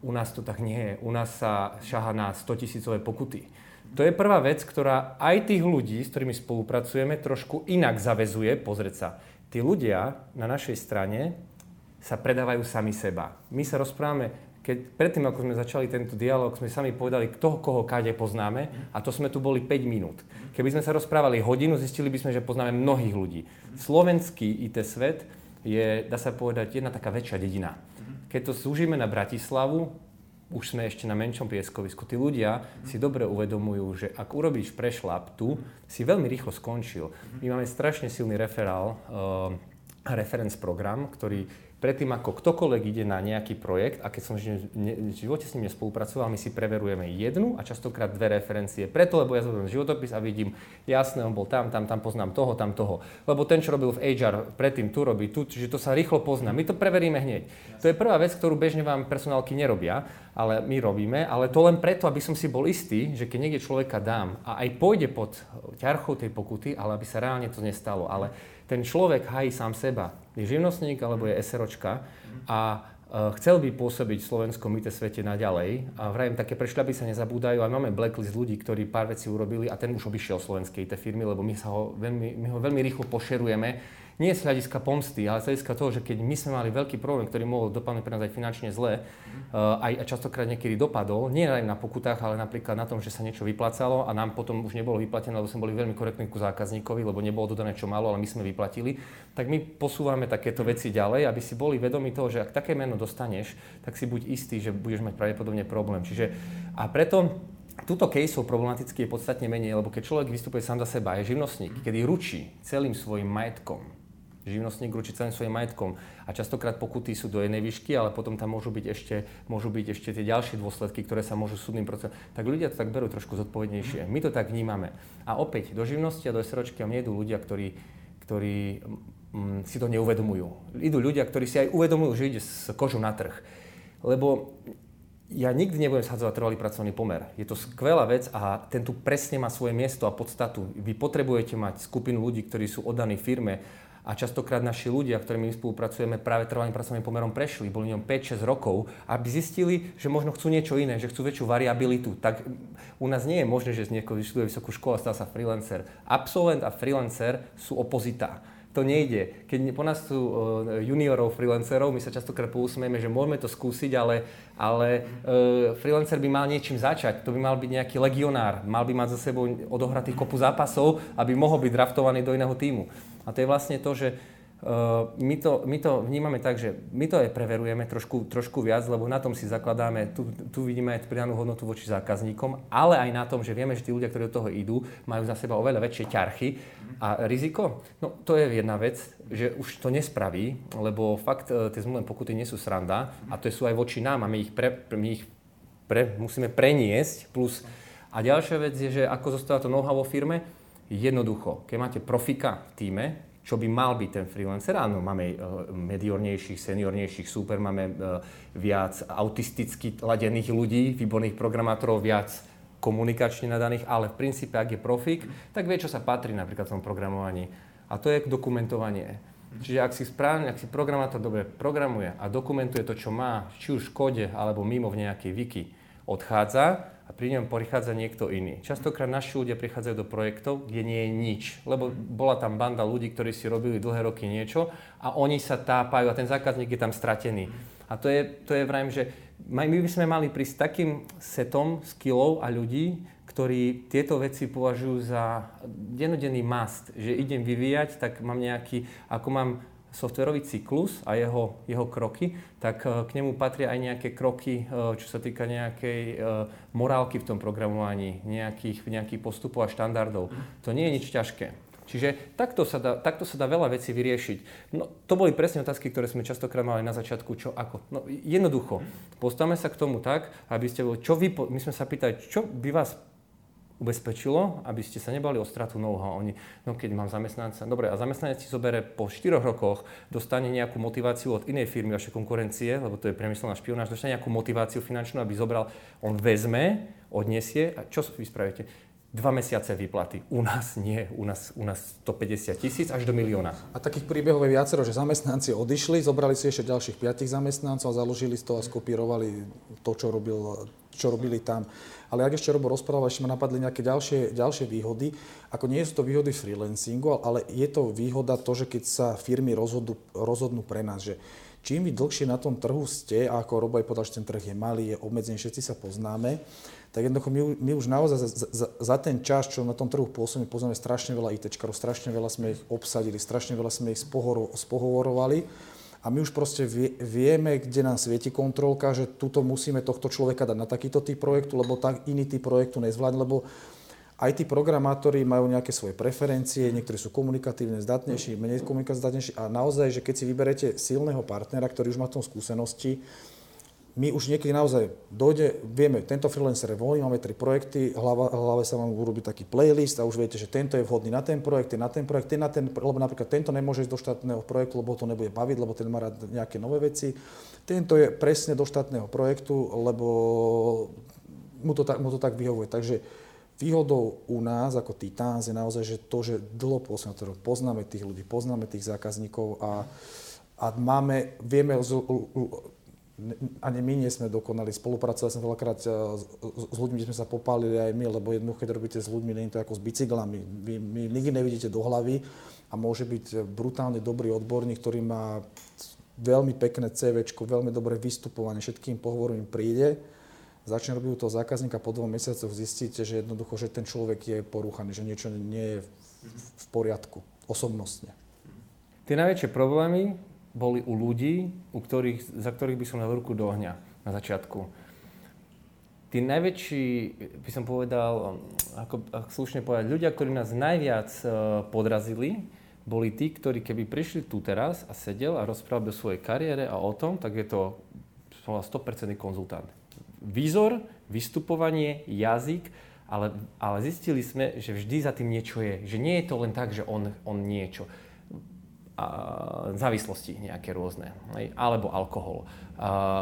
U nás to tak nie je. U nás sa šaha na 100 tisícové pokuty. To je prvá vec, ktorá aj tých ľudí, s ktorými spolupracujeme, trošku inak zavezuje. Pozrieť sa, tí ľudia na našej strane sa predávajú sami seba. My sa rozprávame keď predtým, ako sme začali tento dialog, sme sami povedali, kto koho kade poznáme a to sme tu boli 5 minút. Keby sme sa rozprávali hodinu, zistili by sme, že poznáme mnohých ľudí. Slovenský IT svet je, dá sa povedať, jedna taká väčšia dedina. Keď to zúžime na Bratislavu, už sme ešte na menšom pieskovisku. Tí ľudia si dobre uvedomujú, že ak urobíš prešlap tu, si veľmi rýchlo skončil. My máme strašne silný referál, uh, reference program, ktorý predtým ako ktokoľvek ide na nejaký projekt a keď som v živote s ním nespolupracoval, my si preverujeme jednu a častokrát dve referencie. Preto, lebo ja zoberiem životopis a vidím, jasné, on bol tam, tam, tam poznám toho, tam toho. Lebo ten, čo robil v HR, predtým tu robí tu, čiže to sa rýchlo pozná. My to preveríme hneď. To je prvá vec, ktorú bežne vám personálky nerobia, ale my robíme, ale to len preto, aby som si bol istý, že keď niekde človeka dám a aj pôjde pod ťarchou tej pokuty, ale aby sa reálne to nestalo. Ale ten človek hají sám seba. Je živnostník alebo je SROčka a e, chcel by pôsobiť v slovenskom IT svete naďalej. A vrajím, také prešľapy sa nezabúdajú. A máme blacklist ľudí, ktorí pár vecí urobili a ten už obišiel slovenskej IT firmy, lebo my, sa ho veľmi, my ho veľmi rýchlo pošerujeme nie z hľadiska pomsty, ale z hľadiska toho, že keď my sme mali veľký problém, ktorý mohol dopadnúť pre nás aj finančne zle, uh, aj častokrát niekedy dopadol, nie len na pokutách, ale napríklad na tom, že sa niečo vyplácalo a nám potom už nebolo vyplatené, lebo sme boli veľmi korektní ku zákazníkovi, lebo nebolo dodané čo malo, ale my sme vyplatili, tak my posúvame takéto veci ďalej, aby si boli vedomi toho, že ak také meno dostaneš, tak si buď istý, že budeš mať pravdepodobne problém. Čiže a preto Tuto caseov problematicky je podstatne menej, lebo keď človek vystupuje sám za seba, je živnostník, kedy ručí celým svojim majetkom, živnostník ručí celým svojim majetkom. A častokrát pokuty sú do jednej výšky, ale potom tam môžu byť ešte, môžu byť ešte tie ďalšie dôsledky, ktoré sa môžu súdnym procesom. Tak ľudia to tak berú trošku zodpovednejšie. My to tak vnímame. A opäť, do živnosti a do SROčky idú ľudia, ktorí, ktorí mm, si to neuvedomujú. Idú ľudia, ktorí si aj uvedomujú, že ide s kožou na trh. Lebo ja nikdy nebudem shadzovať trvalý pracovný pomer. Je to skvelá vec a ten tu presne má svoje miesto a podstatu. Vy potrebujete mať skupinu ľudí, ktorí sú oddaní firme a častokrát naši ľudia, ktorými my spolupracujeme, práve trvalým pracovným pomerom prešli, boli ňom 5-6 rokov, aby zistili, že možno chcú niečo iné, že chcú väčšiu variabilitu. Tak u nás nie je možné, že z niekoho vyštuduje vysokú školu a stal sa freelancer. Absolvent a freelancer sú opozita to nejde. Keď po nás sú uh, juniorov, freelancerov, my sa častokrát pousmejeme, že môžeme to skúsiť, ale, ale uh, freelancer by mal niečím začať. To by mal byť nejaký legionár. Mal by mať za sebou odohratých kopu zápasov, aby mohol byť draftovaný do iného týmu. A to je vlastne to, že my, to, my to vnímame tak, že my to aj preverujeme trošku, trošku viac, lebo na tom si zakladáme, tu, tu vidíme aj pridanú hodnotu voči zákazníkom, ale aj na tom, že vieme, že tí ľudia, ktorí do toho idú, majú za seba oveľa väčšie ťarchy. A riziko? No to je jedna vec, že už to nespraví, lebo fakt e, tie zmluvné pokuty nie sú sranda a to sú aj voči nám a my ich, pre, my ich pre, musíme preniesť. Plus. A ďalšia vec je, že ako zostáva to know-how vo firme, jednoducho, keď máte profika v týme, čo by mal byť ten freelancer. Áno, máme uh, mediornejších, seniornejších, super, máme uh, viac autisticky ladených ľudí, výborných programátorov, viac komunikačne nadaných, ale v princípe, ak je profik, tak vie, čo sa patrí napríklad v tom programovaní. A to je dokumentovanie. Čiže ak si správne, ak si programátor dobre programuje a dokumentuje to, čo má, či už v kode alebo mimo v nejakej wiki, odchádza, a pri ňom prichádza niekto iný. Častokrát naši ľudia prichádzajú do projektov, kde nie je nič, lebo bola tam banda ľudí, ktorí si robili dlhé roky niečo a oni sa tápajú a ten zákazník je tam stratený. A to je, to je vrajím, že my by sme mali prísť takým setom skillov a ľudí, ktorí tieto veci považujú za denodenný must, že idem vyvíjať, tak mám nejaký, ako mám softverový cyklus a jeho, jeho kroky, tak e, k nemu patria aj nejaké kroky, e, čo sa týka nejakej e, morálky v tom programovaní, nejakých, nejakých postupov a štandardov. To nie je nič ťažké. Čiže takto sa, dá, takto sa dá veľa vecí vyriešiť. No, to boli presne otázky, ktoré sme častokrát mali na začiatku, čo ako. No, jednoducho, postavme sa k tomu tak, aby ste, čo vy, my sme sa pýtali, čo by vás ubezpečilo, aby ste sa nebali o stratu know-how. Oni, no keď mám zamestnanca, dobre, a zamestnanec si zobere po 4 rokoch, dostane nejakú motiváciu od inej firmy, vašej konkurencie, lebo to je priemyselná špionáž, dostane nejakú motiváciu finančnú, aby zobral, on vezme, odniesie a čo vy spravíte? Dva mesiace výplaty. U nás nie. U nás, u nás 150 tisíc až do milióna. A takých príbehov je viacero, že zamestnanci odišli, zobrali si ešte ďalších piatich zamestnancov a založili z a skopírovali to, čo, robil, čo robili tam. Ale ak ešte Robo rozprával, ešte ma napadli nejaké ďalšie, ďalšie výhody. Ako nie sú to výhody freelancingu, ale je to výhoda to, že keď sa firmy rozhodnú, rozhodnú pre nás, že čím vy dlhšie na tom trhu ste, a ako Robo aj povedal, že ten trh je malý, je obmedzený, všetci sa poznáme, tak jednoducho my, my už naozaj za, za, za ten čas, čo na tom trhu pôsobíme, poznáme strašne veľa ITčkarov, strašne veľa sme ich obsadili, strašne veľa sme ich spohovorovali a my už proste vie, vieme, kde nám svieti kontrolka, že tuto musíme tohto človeka dať na takýto typ projektu, lebo tak iný typ projektu nezvládne, lebo aj tí programátori majú nejaké svoje preferencie, niektorí sú komunikatívne zdatnejší, menej komunikatívne zdatnejší a naozaj, že keď si vyberete silného partnera, ktorý už má v tom skúsenosti, my už niekedy naozaj dojde, vieme, tento freelancer je voľný, máme tri projekty, hlava, hlave sa vám urobí taký playlist a už viete, že tento je vhodný na ten projekt, na ten projekt, ten na ten, lebo napríklad tento nemôže ísť do štátneho projektu, lebo to nebude baviť, lebo ten má rád nejaké nové veci. Tento je presne do štátneho projektu, lebo mu to tak, mu to tak vyhovuje. Takže Výhodou u nás ako Titans je naozaj, že to, že dlho pôsobíme, poznáme tých ľudí, poznáme tých zákazníkov a, a máme, vieme, ani my nie sme dokonali. Spolupracovali sme veľakrát e, s, s ľuďmi, sme sa popálili aj my, lebo jednoducho, keď robíte s ľuďmi, nie je to ako s bicyklami. Vy, vy nikdy nevidíte do hlavy a môže byť brutálne dobrý odborník, ktorý má veľmi pekné CV, veľmi dobré vystupovanie, všetkým pohovorom príde začne robiť u toho zákazníka po dvoch mesiacoch zistíte, že jednoducho, že ten človek je porúchaný, že niečo nie je v poriadku osobnostne. Tie najväčšie problémy boli u ľudí, u ktorých, za ktorých by som dal ruku do ohňa na začiatku. Tí najväčší, by som povedal, ako, ako slušne povedať, ľudia, ktorí nás najviac uh, podrazili, boli tí, ktorí keby prišli tu teraz a sedel a rozprával o svojej kariére a o tom, tak je to 100% konzultant výzor, vystupovanie, jazyk, ale, ale zistili sme, že vždy za tým niečo je. Že nie je to len tak, že on, on niečo závislosti nejaké rôzne, alebo alkohol.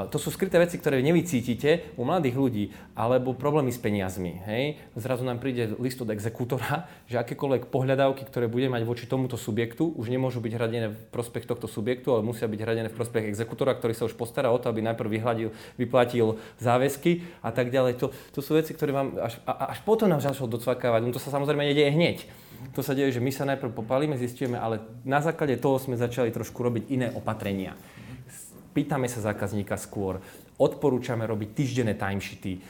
To sú skryté veci, ktoré nevycítite u mladých ľudí, alebo problémy s peniazmi. Hej. Zrazu nám príde list od exekútora, že akékoľvek pohľadávky, ktoré bude mať voči tomuto subjektu, už nemôžu byť hradené v prospech tohto subjektu, ale musia byť hradené v prospech exekútora, ktorý sa už postará o to, aby najprv vyhľadil, vyplatil záväzky a tak ďalej. To, to sú veci, ktoré vám až, až potom nám začalo docvakávať. No to sa samozrejme nedieje hneď to sa deje, že my sa najprv popálime, zistíme, ale na základe toho sme začali trošku robiť iné opatrenia. Pýtame sa zákazníka skôr, odporúčame robiť týždenné timesheety, e,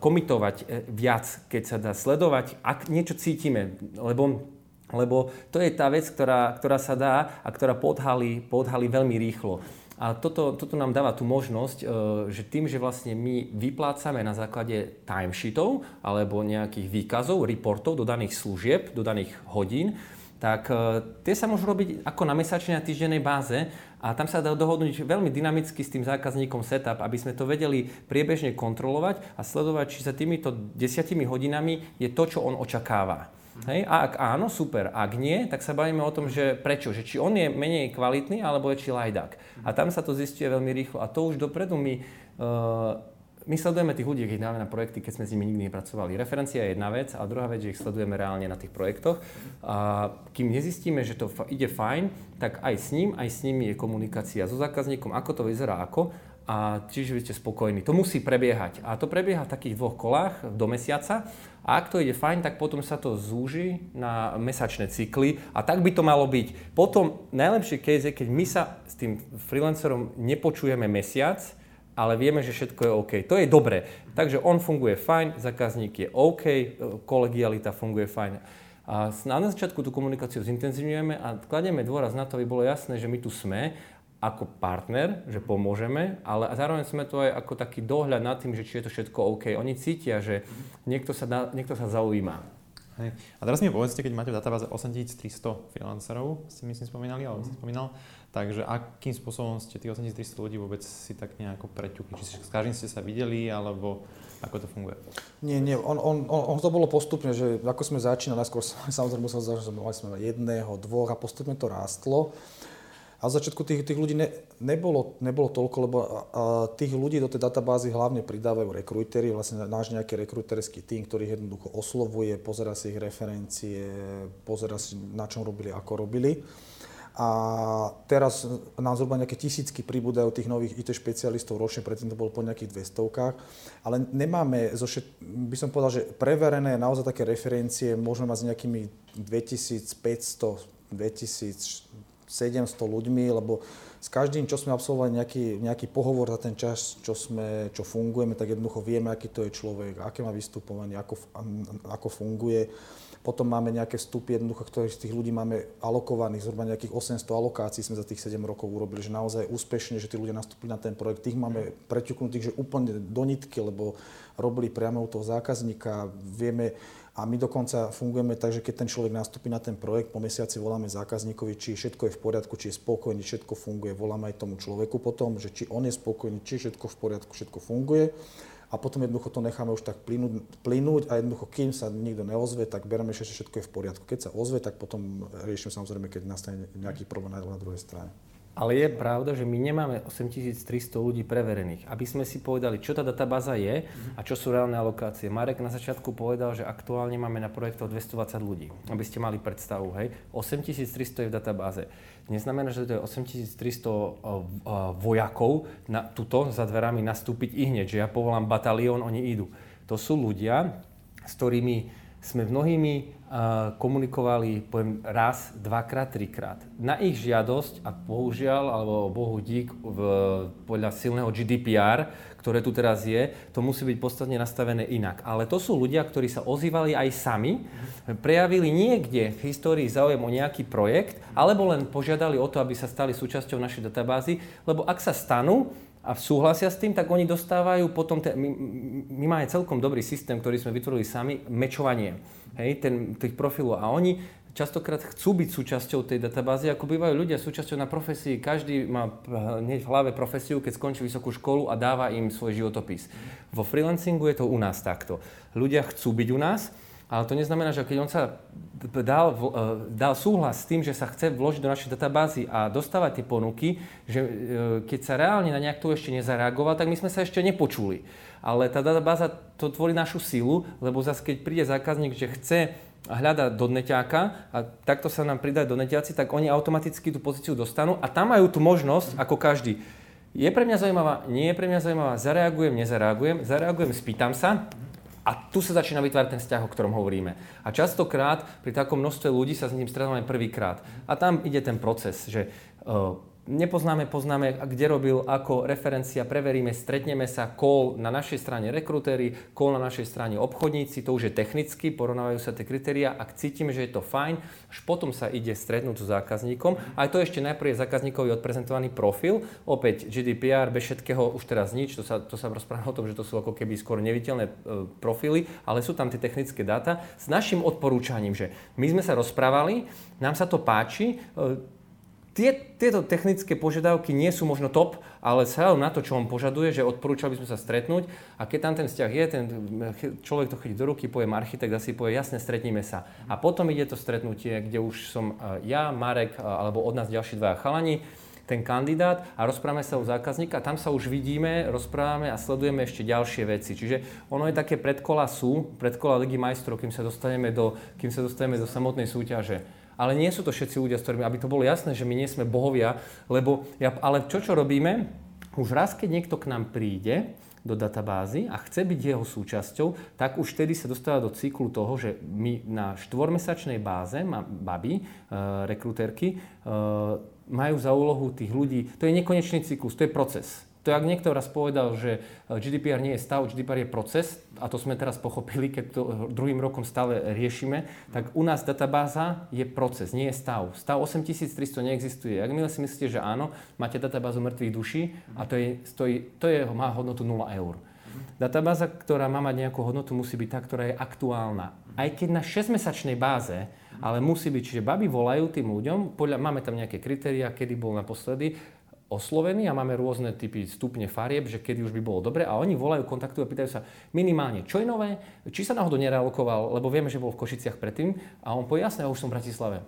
komitovať e, viac, keď sa dá sledovať, ak niečo cítime, lebo lebo to je tá vec, ktorá, ktorá sa dá a ktorá podhalí, podhalí veľmi rýchlo. A toto, toto nám dáva tú možnosť, e, že tým, že vlastne my vyplácame na základe timesheetov alebo nejakých výkazov, reportov do daných služieb, do daných hodín, tak e, tie sa môžu robiť ako na mesačnej a týždennej báze a tam sa dá dohodnúť veľmi dynamicky s tým zákazníkom setup, aby sme to vedeli priebežne kontrolovať a sledovať, či sa týmito desiatimi hodinami je to, čo on očakáva. Hej? A ak áno, super. Ak nie, tak sa bavíme o tom, že prečo. Že či on je menej kvalitný, alebo je či lajdák. A tam sa to zistuje veľmi rýchlo. A to už dopredu my, uh, my sledujeme tých ľudí, keď ich dáme na projekty, keď sme s nimi nikdy nepracovali. Referencia je jedna vec a druhá vec, že ich sledujeme reálne na tých projektoch. A kým nezistíme, že to ide fajn, tak aj s ním, aj s nimi je komunikácia so zákazníkom, ako to vyzerá, ako a čiže vy ste spokojní. To musí prebiehať. A to prebieha v takých dvoch kolách do mesiaca. A ak to ide fajn, tak potom sa to zúži na mesačné cykly a tak by to malo byť. Potom najlepšie case je, keď my sa s tým freelancerom nepočujeme mesiac, ale vieme, že všetko je OK. To je dobré. Takže on funguje fajn, zákazník je OK, kolegialita funguje fajn. A na začiatku tú komunikáciu zintenzívňujeme a kladieme dôraz na to, aby bolo jasné, že my tu sme ako partner, že pomôžeme, ale zároveň sme to aj ako taký dohľad nad tým, že či je to všetko OK. Oni cítia, že niekto sa, da, niekto sa zaujíma. Hej. A teraz mi povedzte, keď máte v databáze 8300 freelancerov, ste myslím spomínali, alebo mm. spomínal, takže akým spôsobom ste tých 8300 ľudí vôbec si tak nejako preťukli? Či s každým ste sa videli, alebo ako to funguje? Nie, nie, on, on, on, on to bolo postupne, že ako sme začínali, najskôr samozrejme musel začať, mali sme jedného, dvoch a postupne to rástlo. A v začiatku tých, tých ľudí ne, nebolo, nebolo toľko, lebo a, a tých ľudí do tej databázy hlavne pridávajú rekrútery, vlastne náš nejaký rekrúterský tým, ktorý jednoducho oslovuje, pozera si ich referencie, pozera si, na čom robili, ako robili. A teraz nám zhruba nejaké tisícky pribúdajú tých nových IT špecialistov ročne, predtým to bolo po nejakých 200 ale nemáme, zo všet, by som povedal, že preverené naozaj také referencie môžeme mať s nejakými 2500, 2000, 700 ľuďmi, lebo s každým, čo sme absolvovali nejaký, nejaký pohovor za ten čas, čo, sme, čo fungujeme, tak jednoducho vieme, aký to je človek, aké má vystupovanie, ako, ako funguje. Potom máme nejaké vstupy, jednoducho, ktorých z tých ľudí máme alokovaných, zhruba nejakých 800 alokácií sme za tých 7 rokov urobili, že naozaj úspešne, že tí ľudia nastúpili na ten projekt. Tých máme preťuknutých, že úplne do nitky, lebo robili priamo u toho zákazníka. Vieme, A my dokonca fungujeme tak, že keď ten človek nastúpi na ten projekt, po mesiaci voláme zákazníkovi, či všetko je v poriadku, či je spokojný, všetko funguje. Voláme aj tomu človeku potom, že či on je spokojný, či všetko v poriadku, všetko funguje. A potom jednoducho to necháme už tak plynúť, plynúť a jednoducho, kým sa nikto neozve, tak bereme, že všetko je v poriadku. Keď sa ozve, tak potom riešime samozrejme, keď nastane nejaký problém na druhej strane. Ale je pravda, že my nemáme 8300 ľudí preverených. Aby sme si povedali, čo tá databáza je a čo sú reálne alokácie. Marek na začiatku povedal, že aktuálne máme na projektoch 220 ľudí. Aby ste mali predstavu, hej. 8300 je v databáze. Neznamená, že to je 8300 eh, eh, vojakov na tuto za dverami nastúpiť i hneď, že ja povolám batalión, oni idú. To sú ľudia, s ktorými sme mnohými komunikovali, poviem, raz, dvakrát, trikrát. Na ich žiadosť a bohužiaľ, alebo bohu dík, v, podľa silného GDPR, ktoré tu teraz je, to musí byť podstatne nastavené inak. Ale to sú ľudia, ktorí sa ozývali aj sami, prejavili niekde v histórii záujem o nejaký projekt, alebo len požiadali o to, aby sa stali súčasťou našej databázy, lebo ak sa stanú, a súhlasia s tým, tak oni dostávajú potom, te, my, my máme celkom dobrý systém, ktorý sme vytvorili sami, mečovanie hej, ten, tých profilov a oni častokrát chcú byť súčasťou tej databázy, ako bývajú ľudia súčasťou na profesii. Každý má hneď v hlave profesiu, keď skončí vysokú školu a dáva im svoj životopis. Vo freelancingu je to u nás takto. Ľudia chcú byť u nás, ale to neznamená, že keď on sa dal, e, dal súhlas s tým, že sa chce vložiť do našej databázy a dostávať tie ponuky, že e, keď sa reálne na nejakú ešte nezareagoval, tak my sme sa ešte nepočuli. Ale tá databáza to tvorí našu silu, lebo zase keď príde zákazník, že chce hľada do neťáka a takto sa nám pridá do neťaci, tak oni automaticky tú pozíciu dostanú a tam majú tú možnosť, ako každý. Je pre mňa zaujímavá, nie je pre mňa zaujímavá, zareagujem, nezareagujem, zareagujem, spýtam sa, a tu sa začína vytvárať ten vzťah, o ktorom hovoríme. A častokrát pri takom množstve ľudí sa s ním stretávame prvýkrát. A tam ide ten proces, že uh, nepoznáme, poznáme, kde robil, ako referencia, preveríme, stretneme sa, call na našej strane rekrutéri, call na našej strane obchodníci, to už je technicky, porovnávajú sa tie kritéria, ak cítime, že je to fajn, až potom sa ide stretnúť s zákazníkom. Aj to ešte najprv je zákazníkovi odprezentovaný profil, opäť GDPR, bez všetkého už teraz nič, to sa, to sa rozpráva o tom, že to sú ako keby skôr neviditeľné e, profily, ale sú tam tie technické dáta. S našim odporúčaním, že my sme sa rozprávali, nám sa to páči, e, Tie, tieto technické požiadavky nie sú možno top, ale sa na to, čo on požaduje, že odporúčal by sme sa stretnúť a keď tam ten vzťah je, ten človek to chytí do ruky, poviem architekt, asi povie, jasne, stretníme sa. A potom ide to stretnutie, kde už som e, ja, Marek, e, alebo od nás ďalší dvaja chalani, ten kandidát a rozprávame sa o zákazníka. Tam sa už vidíme, rozprávame a sledujeme ešte ďalšie veci. Čiže ono je také predkola sú, predkola Ligy majstrov, kým sa dostaneme do, kým sa dostaneme do samotnej súťaže ale nie sú to všetci ľudia, s ktorými, aby to bolo jasné, že my nie sme bohovia, lebo ja, ale čo, čo robíme, už raz, keď niekto k nám príde, do databázy a chce byť jeho súčasťou, tak už vtedy sa dostáva do cyklu toho, že my na štvormesačnej báze, baby, e, rekrutérky, e, majú za úlohu tých ľudí, to je nekonečný cyklus, to je proces. To ak niekto raz povedal, že e, GDPR nie je stav, GDPR je proces, a to sme teraz pochopili, keď to druhým rokom stále riešime, tak u nás databáza je proces, nie je stav. Stav 8300 neexistuje. Ak milé si myslíte, že áno, máte databázu mŕtvych duší a to, je, stojí, to je, má hodnotu 0 eur. Databáza, ktorá má mať nejakú hodnotu, musí byť tá, ktorá je aktuálna. Aj keď na 6-mesačnej báze, ale musí byť, čiže baby volajú tým ľuďom, podľa, máme tam nejaké kritéria, kedy bol naposledy, oslovení a máme rôzne typy stupne farieb, že kedy už by bolo dobre a oni volajú, kontaktujú a pýtajú sa minimálne, čo je nové, či sa náhodou nerealokoval, lebo vieme, že bol v Košiciach predtým a on povie, jasné, ja už som v Bratislave.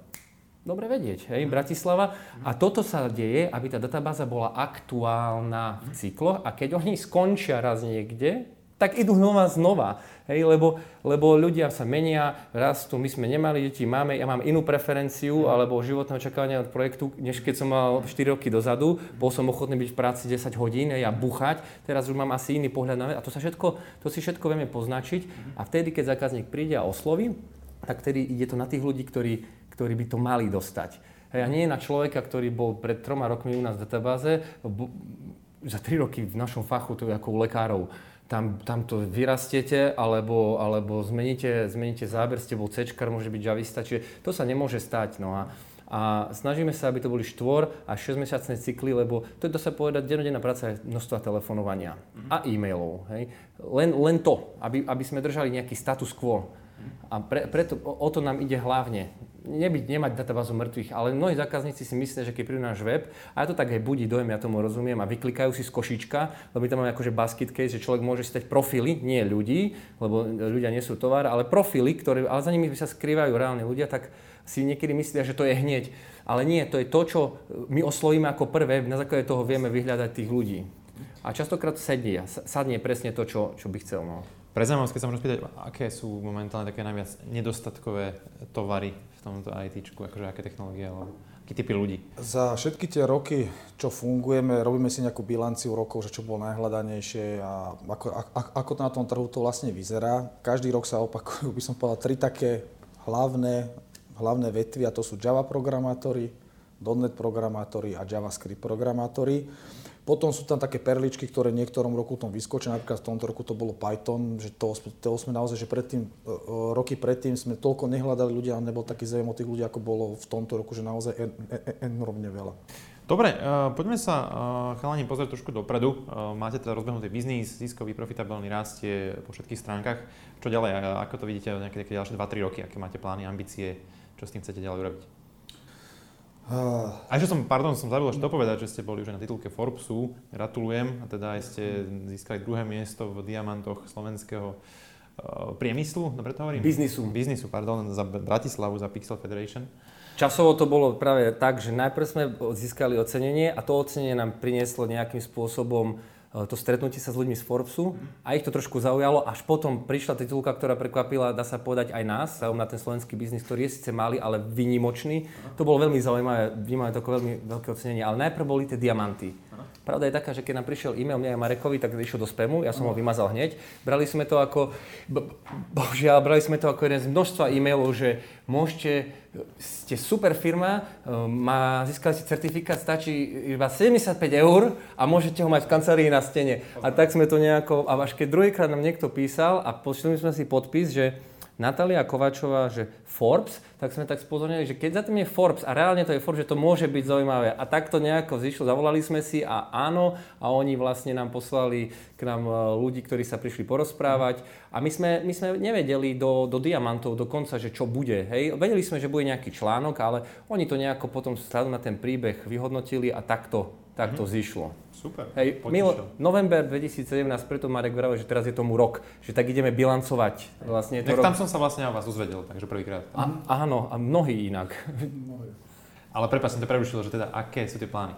Dobre vedieť, hej, Bratislava. A toto sa deje, aby tá databáza bola aktuálna v cykloch a keď oni skončia raz niekde, tak idú znova znova. Hej, lebo, lebo ľudia sa menia, rastú, my sme nemali deti, máme, ja mám inú preferenciu alebo životné očakávania od projektu, než keď som mal 4 roky dozadu. Bol som ochotný byť v práci 10 hodín a buchať, teraz už mám asi iný pohľad na vec a to, sa všetko, to si všetko vieme poznačiť. A vtedy, keď zákazník príde a osloví, tak vtedy ide to na tých ľudí, ktorí, ktorí by to mali dostať. Hej, a nie na človeka, ktorý bol pred troma rokmi u nás v databáze, za 3 roky v našom fachu, to je ako u lekárov tam, tam to vyrastiete, alebo, alebo zmeníte, zmeníte záber, ste bol C, môže byť javista, čiže to sa nemôže stať. No a, a snažíme sa, aby to boli štvor a 6 mesiacné cykly, lebo to je, to sa povedať, dennodenná práca je množstva telefonovania mm-hmm. a e-mailov. Hej. Len, len to, aby, aby sme držali nejaký status quo. A pre, preto o, o to nám ide hlavne. Nebyť, nemať databázu mŕtvych, ale mnohí zákazníci si myslia, že keď prídu náš web, a ja to tak aj budí dojem, ja tomu rozumiem, a vyklikajú si z košička, lebo tam máme akože basket case, že človek môže stať profily, nie ľudí, lebo ľudia nie sú tovar, ale profily, ktoré, ale za nimi sa skrývajú reálni ľudia, tak si niekedy myslia, že to je hneď. Ale nie, to je to, čo my oslovíme ako prvé, na základe toho vieme vyhľadať tých ľudí. A častokrát sedí, sadnie presne to, čo, čo by chcel. No. Pre zaujímavosť, keď sa môžem spýtať, aké sú momentálne také najviac nedostatkové tovary v tomto IT, akože aké technológie alebo aký typy ľudí? Za všetky tie roky, čo fungujeme, robíme si nejakú bilanciu rokov, že čo bolo najhľadanejšie a ako, a, ako to na tom trhu to vlastne vyzerá. Každý rok sa opakujú, by som povedal, tri také hlavné, hlavné vetvy a to sú Java programátori, .NET programátori a JavaScript programátori. Potom sú tam také perličky, ktoré niektorom roku tom vyskočia, napríklad v tomto roku to bolo Python, že to, to sme naozaj, že predtým, e, e, roky predtým sme toľko nehľadali ľudia a nebol taký záujem o tých ľudí, ako bolo v tomto roku, že naozaj en, enormne veľa. Dobre, poďme sa, chalani, pozrieť trošku dopredu. Máte teda rozbehnutý biznis, ziskový, profitabilný rastie po všetkých stránkach. Čo ďalej? Ako to vidíte nejaké ďalšie 2-3 roky? Aké máte plány, ambície? Čo s tým chcete ďalej urobiť? A ešte som, pardon, som zabudol ešte povedať, že ste boli už na titulke Forbesu. Gratulujem. A teda aj ste získali druhé miesto v diamantoch slovenského uh, priemyslu, dobre to hovorím? Biznisu. Biznisu, pardon, za Bratislavu, za Pixel Federation. Časovo to bolo práve tak, že najprv sme získali ocenenie a to ocenenie nám prinieslo nejakým spôsobom Eh, to stretnutie sa s ľuďmi z Forbesu a ich to trošku zaujalo. Až potom prišla titulka, ktorá prekvapila, dá sa povedať aj nás, na ten slovenský biznis, ktorý je síce malý, ale vynimočný. To bolo veľmi zaujímavé, vnímame to ako veľmi veľké ocenenie. Ale najprv boli tie diamanty. Pravda je taká, že keď nám prišiel e-mail mňa a Marekovi, tak išiel do spamu, ja som ho vymazal hneď. Brali sme to ako, bohužiaľ, brali sme to ako jeden z množstva e-mailov, že môžete, ste super firma, e, má, získali si certifikát, stačí iba 75 eur a môžete ho mať v kancelárii na stene. A tak sme to nejako, a až keď druhýkrát nám niekto písal a pošli sme si podpis, že Natália Kovačová, že Forbes, tak sme tak spozornili, že keď za tým je Forbes a reálne to je Forbes, že to môže byť zaujímavé. A tak to nejako zišlo, zavolali sme si a áno, a oni vlastne nám poslali k nám e, ľudí, ktorí sa prišli porozprávať. A my sme, my sme nevedeli do, do diamantov dokonca, že čo bude. Hej? Vedeli sme, že bude nejaký článok, ale oni to nejako potom vzhľadom na ten príbeh vyhodnotili a takto, takto mm-hmm. zišlo. Super. Hej, milo, november 2017, preto Marek vravel, že teraz je tomu rok, že tak ideme bilancovať. Vlastne to rok... Tam som sa vlastne o vás uzvedel, takže prvýkrát. áno, a mnohí inak. Ale prepáč, som to prerušil, že teda aké sú tie plány?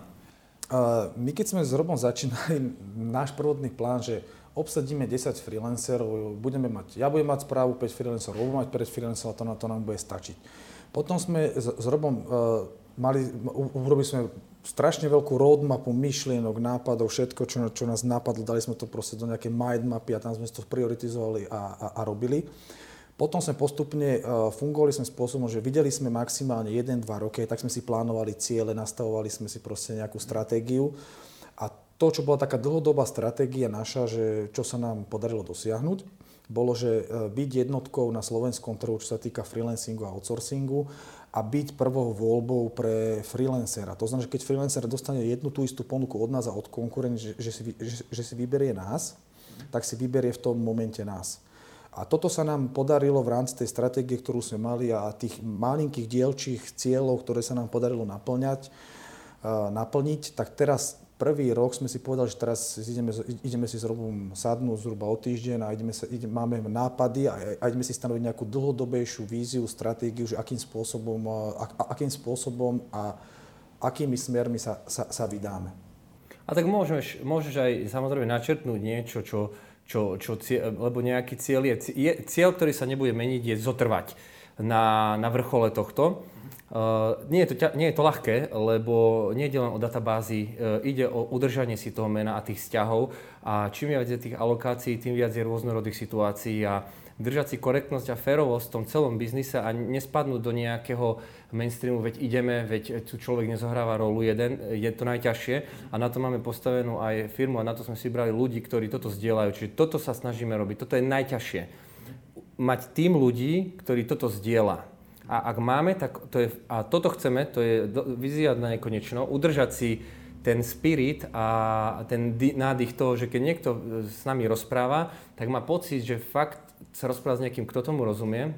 Uh, my keď sme s Robom začínali, náš prvotný plán, že obsadíme 10 freelancerov, budeme mať, ja budem mať správu 5 freelancerov, Robo mať 5 freelancerov, to na to nám bude stačiť. Potom sme s, s Robom uh, mali, urobili sme strašne veľkú roadmapu myšlienok, nápadov, všetko, čo, čo nás napadlo, dali sme to proste do nejakej mindmapy a tam sme to prioritizovali a, a, a robili. Potom sme postupne uh, fungovali sme spôsobom, že videli sme maximálne 1-2 roky, tak sme si plánovali ciele, nastavovali sme si proste nejakú stratégiu. A to, čo bola taká dlhodobá stratégia naša, že čo sa nám podarilo dosiahnuť, bolo, že e, byť jednotkou na slovenskom trhu, čo sa týka freelancingu a outsourcingu a byť prvou voľbou pre freelancera. To znamená, že keď freelancer dostane jednu tú istú ponuku od nás a od konkurencie, že, že, si, že, že si vyberie nás, tak si vyberie v tom momente nás. A toto sa nám podarilo v rámci tej stratégie, ktorú sme mali a tých malinkých dielčích cieľov, ktoré sa nám podarilo naplňať, naplniť, tak teraz prvý rok sme si povedali, že teraz ideme, ideme si s Robom sadnúť zhruba o týždeň a ideme sa, ide, máme nápady a, a ideme si stanoviť nejakú dlhodobejšiu víziu, stratégiu, že akým spôsobom, a, a, akým spôsobom a akými smermi sa, sa, sa vydáme. A tak môžeš, môžeš aj samozrejme načrtnúť niečo, čo, čo, čo lebo nejaký cieľ je, je, cieľ, ktorý sa nebude meniť, je zotrvať na, na vrchole tohto. Uh, nie, je to, nie je to ľahké, lebo nie je len o databázy, uh, ide o udržanie si toho mena a tých vzťahov a čím viac je tých alokácií, tým viac je rôznorodých situácií a držať si korektnosť a férovosť v tom celom biznise a nespadnúť do nejakého mainstreamu, veď ideme, veď tu človek nezohráva rolu jeden, je to najťažšie a na to máme postavenú aj firmu a na to sme si brali ľudí, ktorí toto zdieľajú. Čiže toto sa snažíme robiť, toto je najťažšie. Mať tým ľudí, ktorí toto zdieľa a ak máme, tak to je, a toto chceme, to je vizia na nekonečno, udržať si ten spirit a ten nádych toho, že keď niekto s nami rozpráva, tak má pocit, že fakt sa rozpráva s niekým, kto tomu rozumie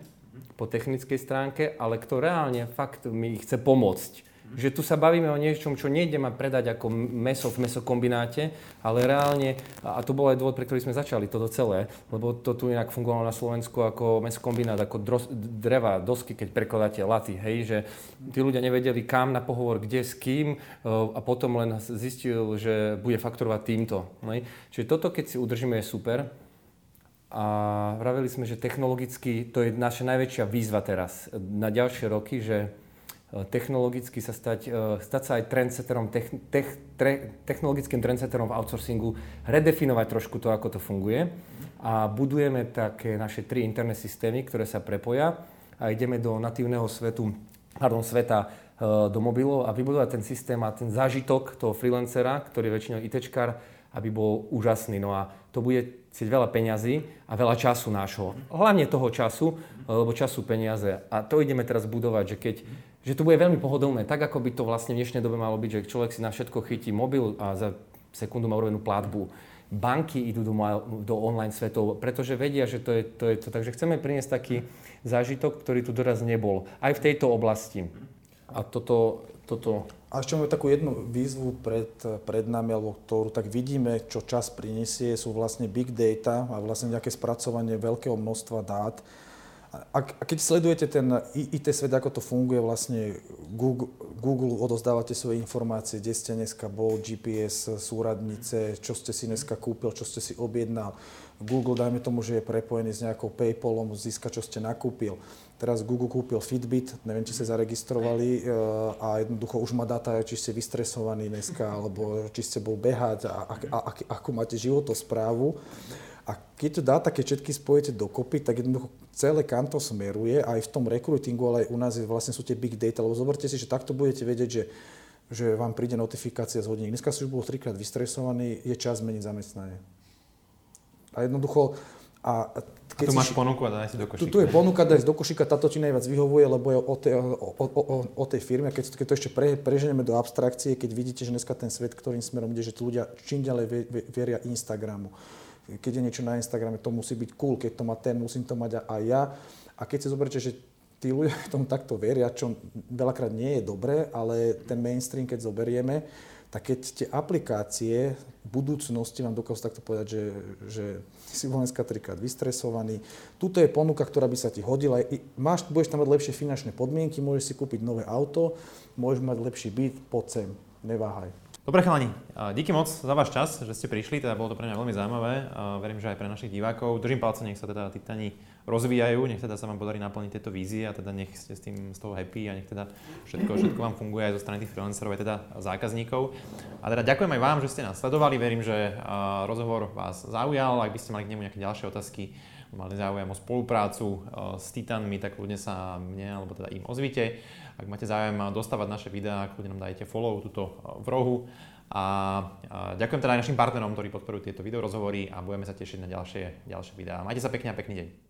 po technickej stránke, ale kto reálne fakt mi chce pomôcť že tu sa bavíme o niečom, čo nejde ma predať ako meso v mesokombináte, ale reálne, a to bol aj dôvod, pre ktorý sme začali toto celé, lebo to tu inak fungovalo na Slovensku ako mesokombinát, ako dros, dreva, dosky, keď prekladáte laty, hej, že tí ľudia nevedeli kam na pohovor, kde, s kým e, a potom len zistil, že bude fakturovať týmto. Hej. Čiže toto, keď si udržíme, je super. A vraveli sme, že technologicky to je naša najväčšia výzva teraz na ďalšie roky, že technologicky sa stať, eh, stať sa aj trendsetterom, tech, tech, tre, technologickým trendsetterom v outsourcingu, redefinovať trošku to, ako to funguje a budujeme také naše tri interné systémy, ktoré sa prepoja a ideme do natívneho svetu, pardon, sveta eh, do mobilov a vybudovať ten systém a ten zážitok toho freelancera, ktorý je väčšinou ITčkár, aby bol úžasný. No a to bude chcieť veľa peňazí a veľa času nášho. Hlavne toho času, lebo času peniaze. A to ideme teraz budovať, že keď že to bude veľmi pohodlné, tak ako by to vlastne v dnešnej dobe malo byť, že človek si na všetko chytí mobil a za sekundu má urobenú platbu. Banky idú do, do online svetov, pretože vedia, že to je, to je to. Takže chceme priniesť taký zážitok, ktorý tu doraz nebol. Aj v tejto oblasti. A toto... toto... A ešte máme takú jednu výzvu pred, pred nami, alebo ktorú tak vidíme, čo čas prinesie, sú vlastne big data a vlastne nejaké spracovanie veľkého množstva dát a, keď sledujete ten IT svet, ako to funguje, vlastne Google, Google odozdávate svoje informácie, kde ste dneska bol, GPS, súradnice, čo ste si dneska kúpil, čo ste si objednal. Google, dajme tomu, že je prepojený s nejakou Paypalom, získa, čo ste nakúpil. Teraz Google kúpil Fitbit, neviem, či ste zaregistrovali e, a jednoducho už má data, či ste vystresovaní dneska, alebo či ste bol behať a, a, a, a ako máte životosprávu. A keď to dáta, keď všetky spojíte dokopy, tak jednoducho celé kam to smeruje, aj v tom rekrutingu, ale aj u nás je, vlastne sú tie big data, lebo zoberte si, že takto budete vedieť, že, že vám príde notifikácia z hodiny. Dneska si už bol trikrát vystresovaný, je čas zmeniť zamestnanie. A jednoducho, a keď a tu máš si, ponuku a daj si do košíka. Tu, tu je ponuka, daj do košíka, táto ti najviac vyhovuje, lebo je o tej, o, o, o, o tej firme. A keď, keď to ešte pre, preženeme do abstrakcie, keď vidíte, že dneska ten svet, ktorým smerom ide, že tí ľudia čím ďalej veria Instagramu keď je niečo na Instagrame, to musí byť cool, keď to má ten, musím to mať aj ja. A keď si zoberte, že tí ľudia v tom takto veria, čo veľakrát nie je dobré, ale ten mainstream, keď zoberieme, tak keď tie aplikácie v budúcnosti vám dokážu takto povedať, že, že si bol dneska trikrát vystresovaný, tuto je ponuka, ktorá by sa ti hodila, máš, budeš tam mať lepšie finančné podmienky, môžeš si kúpiť nové auto, môžeš mať lepší byt, poď sem, neváhaj. Dobre chalani, díky moc za váš čas, že ste prišli, teda bolo to pre mňa veľmi zaujímavé. Verím, že aj pre našich divákov. Držím palce, nech sa teda Titani rozvíjajú, nech teda sa vám podarí naplniť tieto vízie a teda nech ste s tým z toho happy a nech teda všetko, všetko vám funguje aj zo strany tých freelancerov, aj teda zákazníkov. A teda ďakujem aj vám, že ste nás sledovali, verím, že rozhovor vás zaujal, ak by ste mali k nemu nejaké ďalšie otázky, mali záujem o spoluprácu s Titanmi, tak ľudne sa mne alebo teda im ozvite. Ak máte záujem dostávať naše videá, kľudne nám dajte follow tuto v rohu. A ďakujem teda aj našim partnerom, ktorí podporujú tieto videorozhovory a budeme sa tešiť na ďalšie, ďalšie videá. Majte sa pekne a pekný deň.